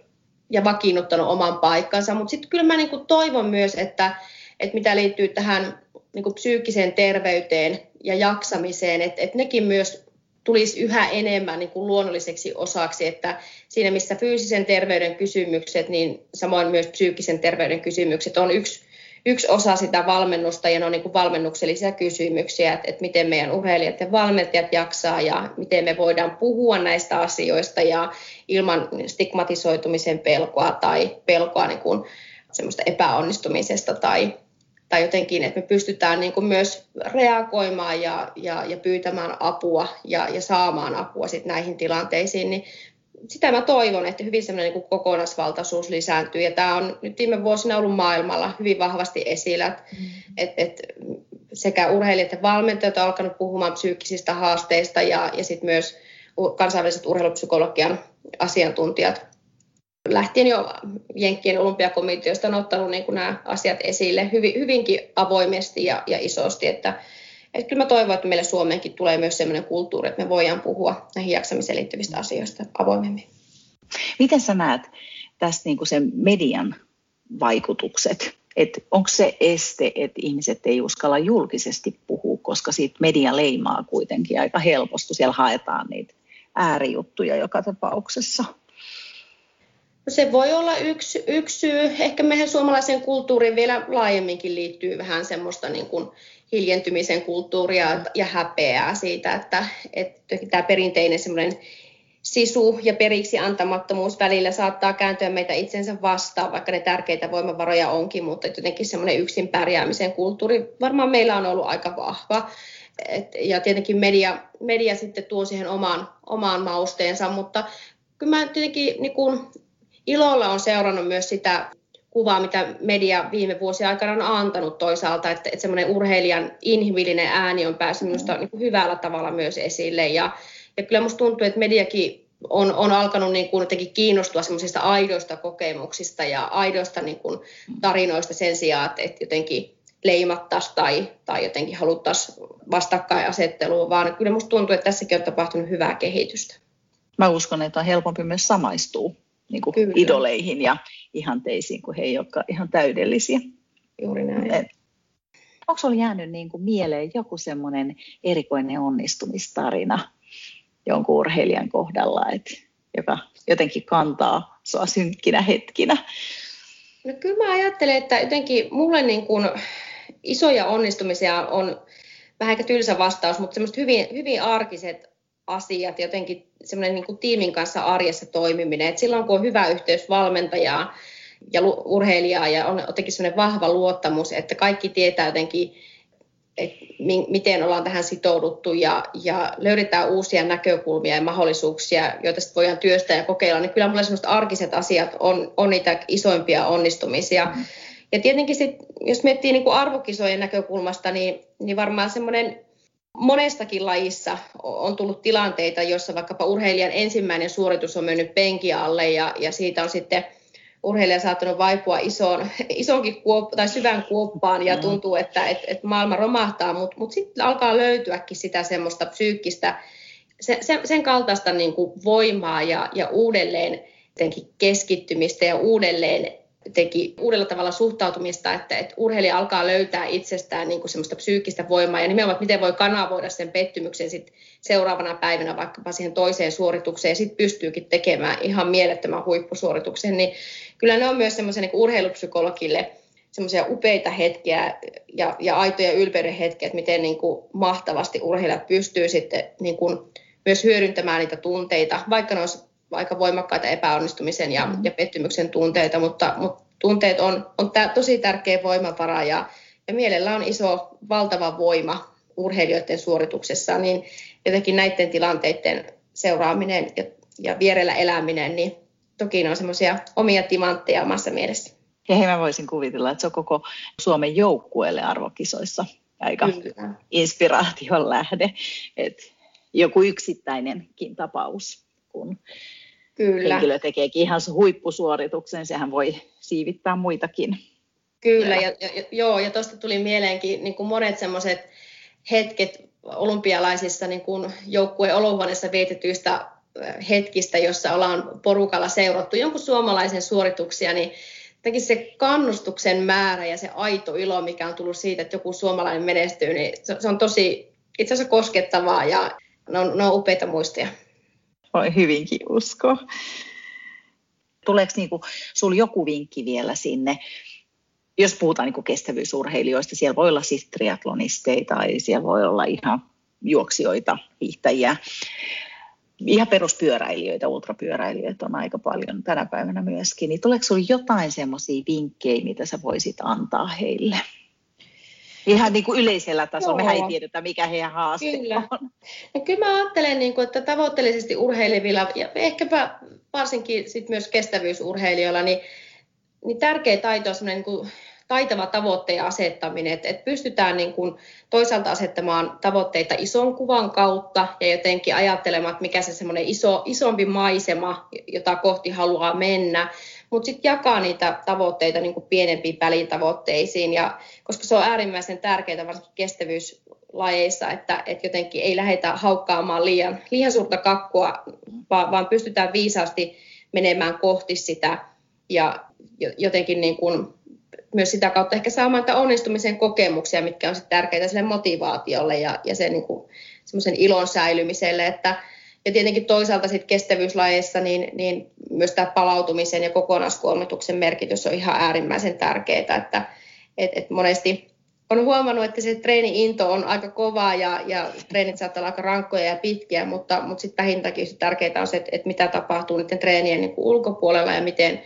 ja vakiinnuttanut oman paikkansa, mutta sitten kyllä mä niin kuin toivon myös, että, että mitä liittyy tähän niin kuin psyykkiseen terveyteen ja jaksamiseen, että, että nekin myös tulisi yhä enemmän niin kuin luonnolliseksi osaksi, että siinä missä fyysisen terveyden kysymykset, niin samoin myös psyykkisen terveyden kysymykset on yksi, yksi osa sitä valmennusta ja ne on niin kuin valmennuksellisia kysymyksiä, että, että miten meidän urheilijat ja valmentajat jaksaa ja miten me voidaan puhua näistä asioista ja ilman stigmatisoitumisen pelkoa tai pelkoa niin kuin semmoista epäonnistumisesta tai tai jotenkin, että me pystytään niin kuin myös reagoimaan ja, ja, ja pyytämään apua ja, ja saamaan apua sit näihin tilanteisiin, niin sitä mä toivon, että hyvin semmoinen niin kokonaisvaltaisuus lisääntyy. Ja tämä on nyt viime vuosina ollut maailmalla hyvin vahvasti esillä, että mm. et, et sekä urheilijat että valmentajat ovat alkanut puhumaan psyykkisistä haasteista ja, ja sitten myös kansainväliset urheilupsykologian asiantuntijat lähtien jo Jenkkien olympiakomiteosta on ottanut niin kuin nämä asiat esille hyvin, hyvinkin avoimesti ja, ja isosti, että, että kyllä mä toivon, että meille Suomeenkin tulee myös sellainen kulttuuri, että me voidaan puhua näihin jaksamiseen liittyvistä asioista avoimemmin. Miten sä näet tästä niin kuin sen median vaikutukset? Että onko se este, että ihmiset ei uskalla julkisesti puhua, koska siitä media leimaa kuitenkin aika helposti. Siellä haetaan niitä äärijuttuja joka tapauksessa. Se voi olla yksi, yksi syy. Ehkä meidän suomalaisen kulttuuriin vielä laajemminkin liittyy vähän semmoista niin kuin hiljentymisen kulttuuria ja häpeää siitä, että, että tämä perinteinen semmoinen sisu ja periksi antamattomuus välillä saattaa kääntyä meitä itsensä vastaan, vaikka ne tärkeitä voimavaroja onkin, mutta jotenkin semmoinen yksin pärjäämisen kulttuuri varmaan meillä on ollut aika vahva. Et, ja tietenkin media, media sitten tuo siihen omaan, omaan mausteensa, mutta kyllä mä tietenkin niin kun ilolla on seurannut myös sitä kuvaa, mitä media viime vuosien aikana on antanut toisaalta, että, että semmoinen urheilijan inhimillinen ääni on päässyt minusta niin kuin hyvällä tavalla myös esille. Ja, ja kyllä minusta tuntuu, että mediakin on, on alkanut niin kuin jotenkin kiinnostua semmoisista aidoista kokemuksista ja aidoista niin kuin tarinoista sen sijaan, että, että jotenkin leimattaisiin tai, tai jotenkin haluttaisiin vastakkainasettelua, vaan kyllä minusta tuntuu, että tässäkin on tapahtunut hyvää kehitystä. Mä uskon, että on helpompi myös samaistua niin kuin idoleihin ja ihanteisiin, kun he eivät ole ihan täydellisiä. Juuri näin. onko sinulla jäänyt niin kuin mieleen joku semmoinen erikoinen onnistumistarina jonkun urheilijan kohdalla, että, joka jotenkin kantaa sua synkkinä hetkinä? No kyllä mä ajattelen, että jotenkin mulle niin kuin isoja onnistumisia on vähän ehkä tylsä vastaus, mutta semmoiset hyvin, hyvin arkiset asiat, jotenkin semmoinen niin tiimin kanssa arjessa toimiminen. Et silloin kun on hyvä yhteys valmentajaan ja urheilijaa ja on jotenkin sellainen vahva luottamus, että kaikki tietää jotenkin, että miten ollaan tähän sitouduttu ja, ja löydetään uusia näkökulmia ja mahdollisuuksia, joita sitten voidaan työstää ja kokeilla, niin kyllä mulle sellaiset arkiset asiat on, on niitä isoimpia onnistumisia. Mm. Ja tietenkin sit, jos miettii niin kuin arvokisojen näkökulmasta, niin, niin varmaan semmoinen monestakin lajissa on tullut tilanteita, joissa vaikkapa urheilijan ensimmäinen suoritus on mennyt penki alle ja, ja siitä on sitten urheilija saattanut vaipua isoon, isoonkin kuop- tai syvään kuoppaan ja mm. tuntuu, että et, et maailma romahtaa, mutta mut sitten alkaa löytyäkin sitä semmoista psyykkistä, sen, sen, sen kaltaista niin kuin voimaa ja, ja uudelleen keskittymistä ja uudelleen teki uudella tavalla suhtautumista, että, että urheilija alkaa löytää itsestään niin kuin semmoista psyykkistä voimaa ja nimenomaan, että miten voi kanavoida sen pettymyksen sit seuraavana päivänä vaikkapa siihen toiseen suoritukseen ja sitten pystyykin tekemään ihan mielettömän huippusuorituksen, niin kyllä ne on myös semmoisen niin urheilupsykologille semmoisia upeita hetkiä ja, ja aitoja ylpeyden hetkiä, että miten niin kuin mahtavasti urheilijat pystyy sitten niin kuin myös hyödyntämään niitä tunteita, vaikka ne olisi aika voimakkaita epäonnistumisen ja, mm. ja pettymyksen tunteita, mutta, mutta tunteet on, on tää, tosi tärkeä voimavara ja, ja mielellä on iso, valtava voima urheilijoiden suorituksessa, niin jotenkin näiden tilanteiden seuraaminen ja, ja vierellä eläminen, niin toki ne on semmoisia omia timantteja omassa mielessä. Ja hei, mä voisin kuvitella, että se on koko Suomen joukkueelle arvokisoissa aika Kyllä. inspiraation lähde. että joku yksittäinenkin tapaus, kun Kyllä. henkilö tekeekin ihan huippusuorituksen, sehän voi siivittää muitakin. Kyllä, ja, ja, joo, ja tuosta tuli mieleenkin niin kuin monet semmoiset hetket olympialaisissa niin kuin joukkueen olohuoneessa vietetyistä hetkistä, jossa ollaan porukalla seurattu jonkun suomalaisen suorituksia, niin se kannustuksen määrä ja se aito ilo, mikä on tullut siitä, että joku suomalainen menestyy, niin se, se on tosi itse asiassa koskettavaa ja ne on, ne on upeita muistoja voi hyvinkin uskoa. Tuleeko niinku, sinulla joku vinkki vielä sinne, jos puhutaan niinku kestävyysurheilijoista, siellä voi olla siis triatlonisteita tai siellä voi olla ihan juoksijoita, hiihtäjiä, ihan peruspyöräilijöitä, ultrapyöräilijöitä on aika paljon tänä päivänä myöskin. Niin tuleeko sinulla jotain semmoisia vinkkejä, mitä sä voisit antaa heille? Ihan niin kuin yleisellä tasolla. Mehän ei tiedetä, mikä heidän haaste kyllä. on. Ja kyllä mä ajattelen, niin kuin, että tavoitteellisesti urheilevilla ja ehkäpä varsinkin sit myös kestävyysurheilijoilla, niin, niin tärkeä taito on niin kuin taitava tavoitteen asettaminen, että, että pystytään niin kuin toisaalta asettamaan tavoitteita ison kuvan kautta ja jotenkin ajattelemaan, että mikä se semmoinen iso, isompi maisema, jota kohti haluaa mennä, mutta sitten jakaa niitä tavoitteita niin kuin pienempiin välitavoitteisiin, ja, koska se on äärimmäisen tärkeää varsinkin kestävyyslajeissa, että, että jotenkin ei lähdetä haukkaamaan liian, liian suurta kakkua, vaan, vaan pystytään viisaasti menemään kohti sitä ja jotenkin niin kuin myös sitä kautta ehkä saamaan onnistumisen kokemuksia, mitkä on tärkeitä sille motivaatiolle ja, ja sen niin kuin, ilon säilymiselle, että ja tietenkin toisaalta sitten kestävyyslajeissa niin, niin myös tämä palautumisen ja kokonaiskuormituksen merkitys on ihan äärimmäisen tärkeää, että et, et monesti on huomannut, että se treeni-into on aika kova ja, ja treenit saattaa olla aika rankkoja ja pitkiä, mutta, mutta sitten vähintäänkin tärkeää on se, että, että mitä tapahtuu niiden treenien niin kuin ulkopuolella ja miten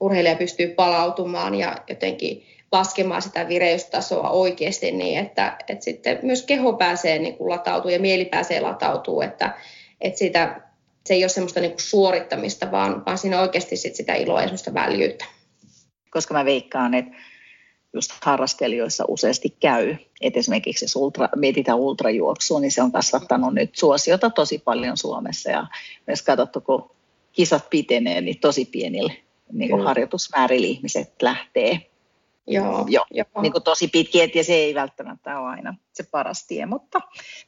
urheilija pystyy palautumaan ja jotenkin laskemaan sitä vireystasoa oikeasti niin, että, että sitten myös keho pääsee niin kuin latautuu ja mieli pääsee latautuu, että, että sitä, se ei ole semmoista niin kuin suorittamista, vaan, vaan siinä oikeasti sit sitä iloa ja semmoista väljyyttä. Koska mä veikkaan, että just harrastelijoissa useasti käy, että esimerkiksi jos ultra, mietitään ultrajuoksua, niin se on kasvattanut nyt suosiota tosi paljon Suomessa ja myös katsottu, kun kisat pitenee, niin tosi pienille niin kuin harjoitusmäärillä ihmiset lähtee Joo, jo, joo. Niin kuin tosi pitkiä, ja se ei välttämättä ole aina se paras tie, mutta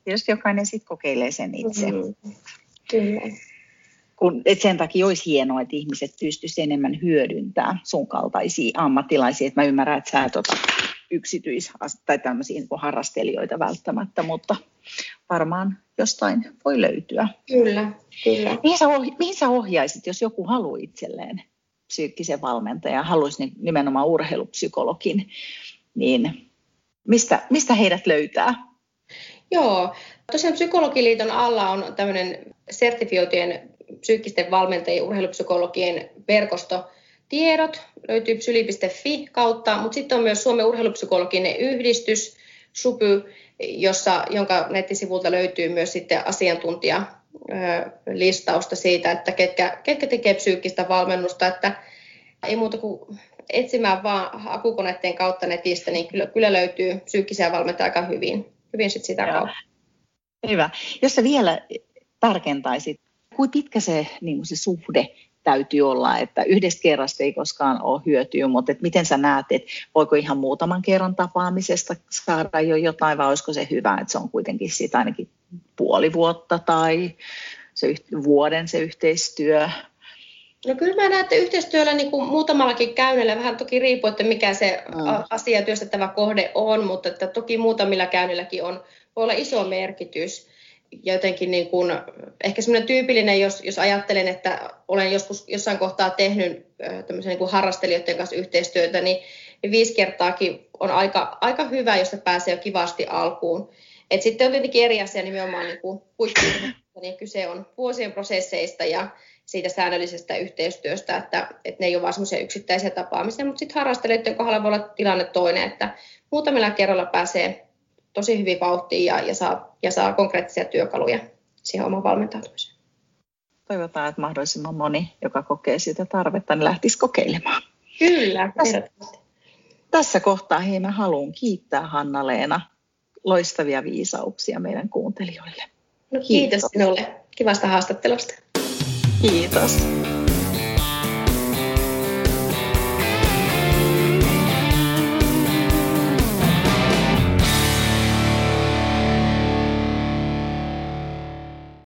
tietysti jokainen sitten kokeilee sen itse. Mm, kyllä. Kun, et sen takia olisi hienoa, että ihmiset pystyisivät enemmän hyödyntämään sun kaltaisia ammattilaisia. Et mä ymmärrän, että sä et ota yksityis- tai tämmöisiä niin harrastelijoita välttämättä, mutta varmaan jostain voi löytyä. Kyllä, kyllä. Mihin sä, ohja- mihin sä ohjaisit, jos joku haluaa itselleen psyykkisen valmentajan, haluaisi nimenomaan urheilupsykologin, niin mistä, mistä heidät löytää? Joo, tosiaan Psykologiliiton alla on tämmöinen sertifioitujen psyykkisten valmentajien urheilupsykologien verkosto. Tiedot löytyy psyli.fi kautta, mutta sitten on myös Suomen urheilupsykologinen yhdistys, SUPY, jossa, jonka nettisivulta löytyy myös sitten asiantuntija listausta siitä, että ketkä, ketkä tekee psyykkistä valmennusta, että ei muuta kuin etsimään vaan hakukoneiden kautta netistä, niin kyllä, kyllä löytyy psyykkisiä valmentajia aika hyvin, hyvin sit sitä Joo. kautta. Hyvä. Jos sä vielä tarkentaisit, kuinka pitkä se, niin se suhde täytyy olla, että yhdestä kerrasta ei koskaan ole hyötyä, mutta että miten sä näet, että voiko ihan muutaman kerran tapaamisesta saada jo jotain, vai olisiko se hyvä, että se on kuitenkin siitä ainakin puoli vuotta tai se vuoden se yhteistyö? No kyllä mä näen, että yhteistyöllä niin kuin muutamallakin käynnillä, vähän toki riippuu, että mikä se mm. asia työstettävä kohde on, mutta että toki muutamilla käynnilläkin on, voi olla iso merkitys ja jotenkin niin kuin, ehkä semmoinen tyypillinen, jos, jos ajattelen, että olen joskus jossain kohtaa tehnyt tämmöisen niin kuin harrastelijoiden kanssa yhteistyötä, niin, niin viisi kertaakin on aika, aika hyvä, jos se pääsee jo kivasti alkuun. Et sitten on tietenkin eri asia nimenomaan niin kuin niin kyse on vuosien prosesseista ja siitä säännöllisestä yhteistyöstä, että, että ne ei ole vain semmoisia yksittäisiä tapaamisia, mutta sitten harrastelijoiden kohdalla voi olla tilanne toinen, että muutamilla kerralla pääsee tosi hyvin vauhtiin ja, ja, saa, ja saa konkreettisia työkaluja siihen oman valmentautumiseen. Toivotaan, että mahdollisimman moni, joka kokee sitä tarvetta, niin lähtisi kokeilemaan. Kyllä, tässä, tässä kohtaa hei, mä haluan kiittää Hanna-Leena loistavia viisauksia meidän kuuntelijoille. No, kiitos, kiitos sinulle kivasta haastattelusta. Kiitos.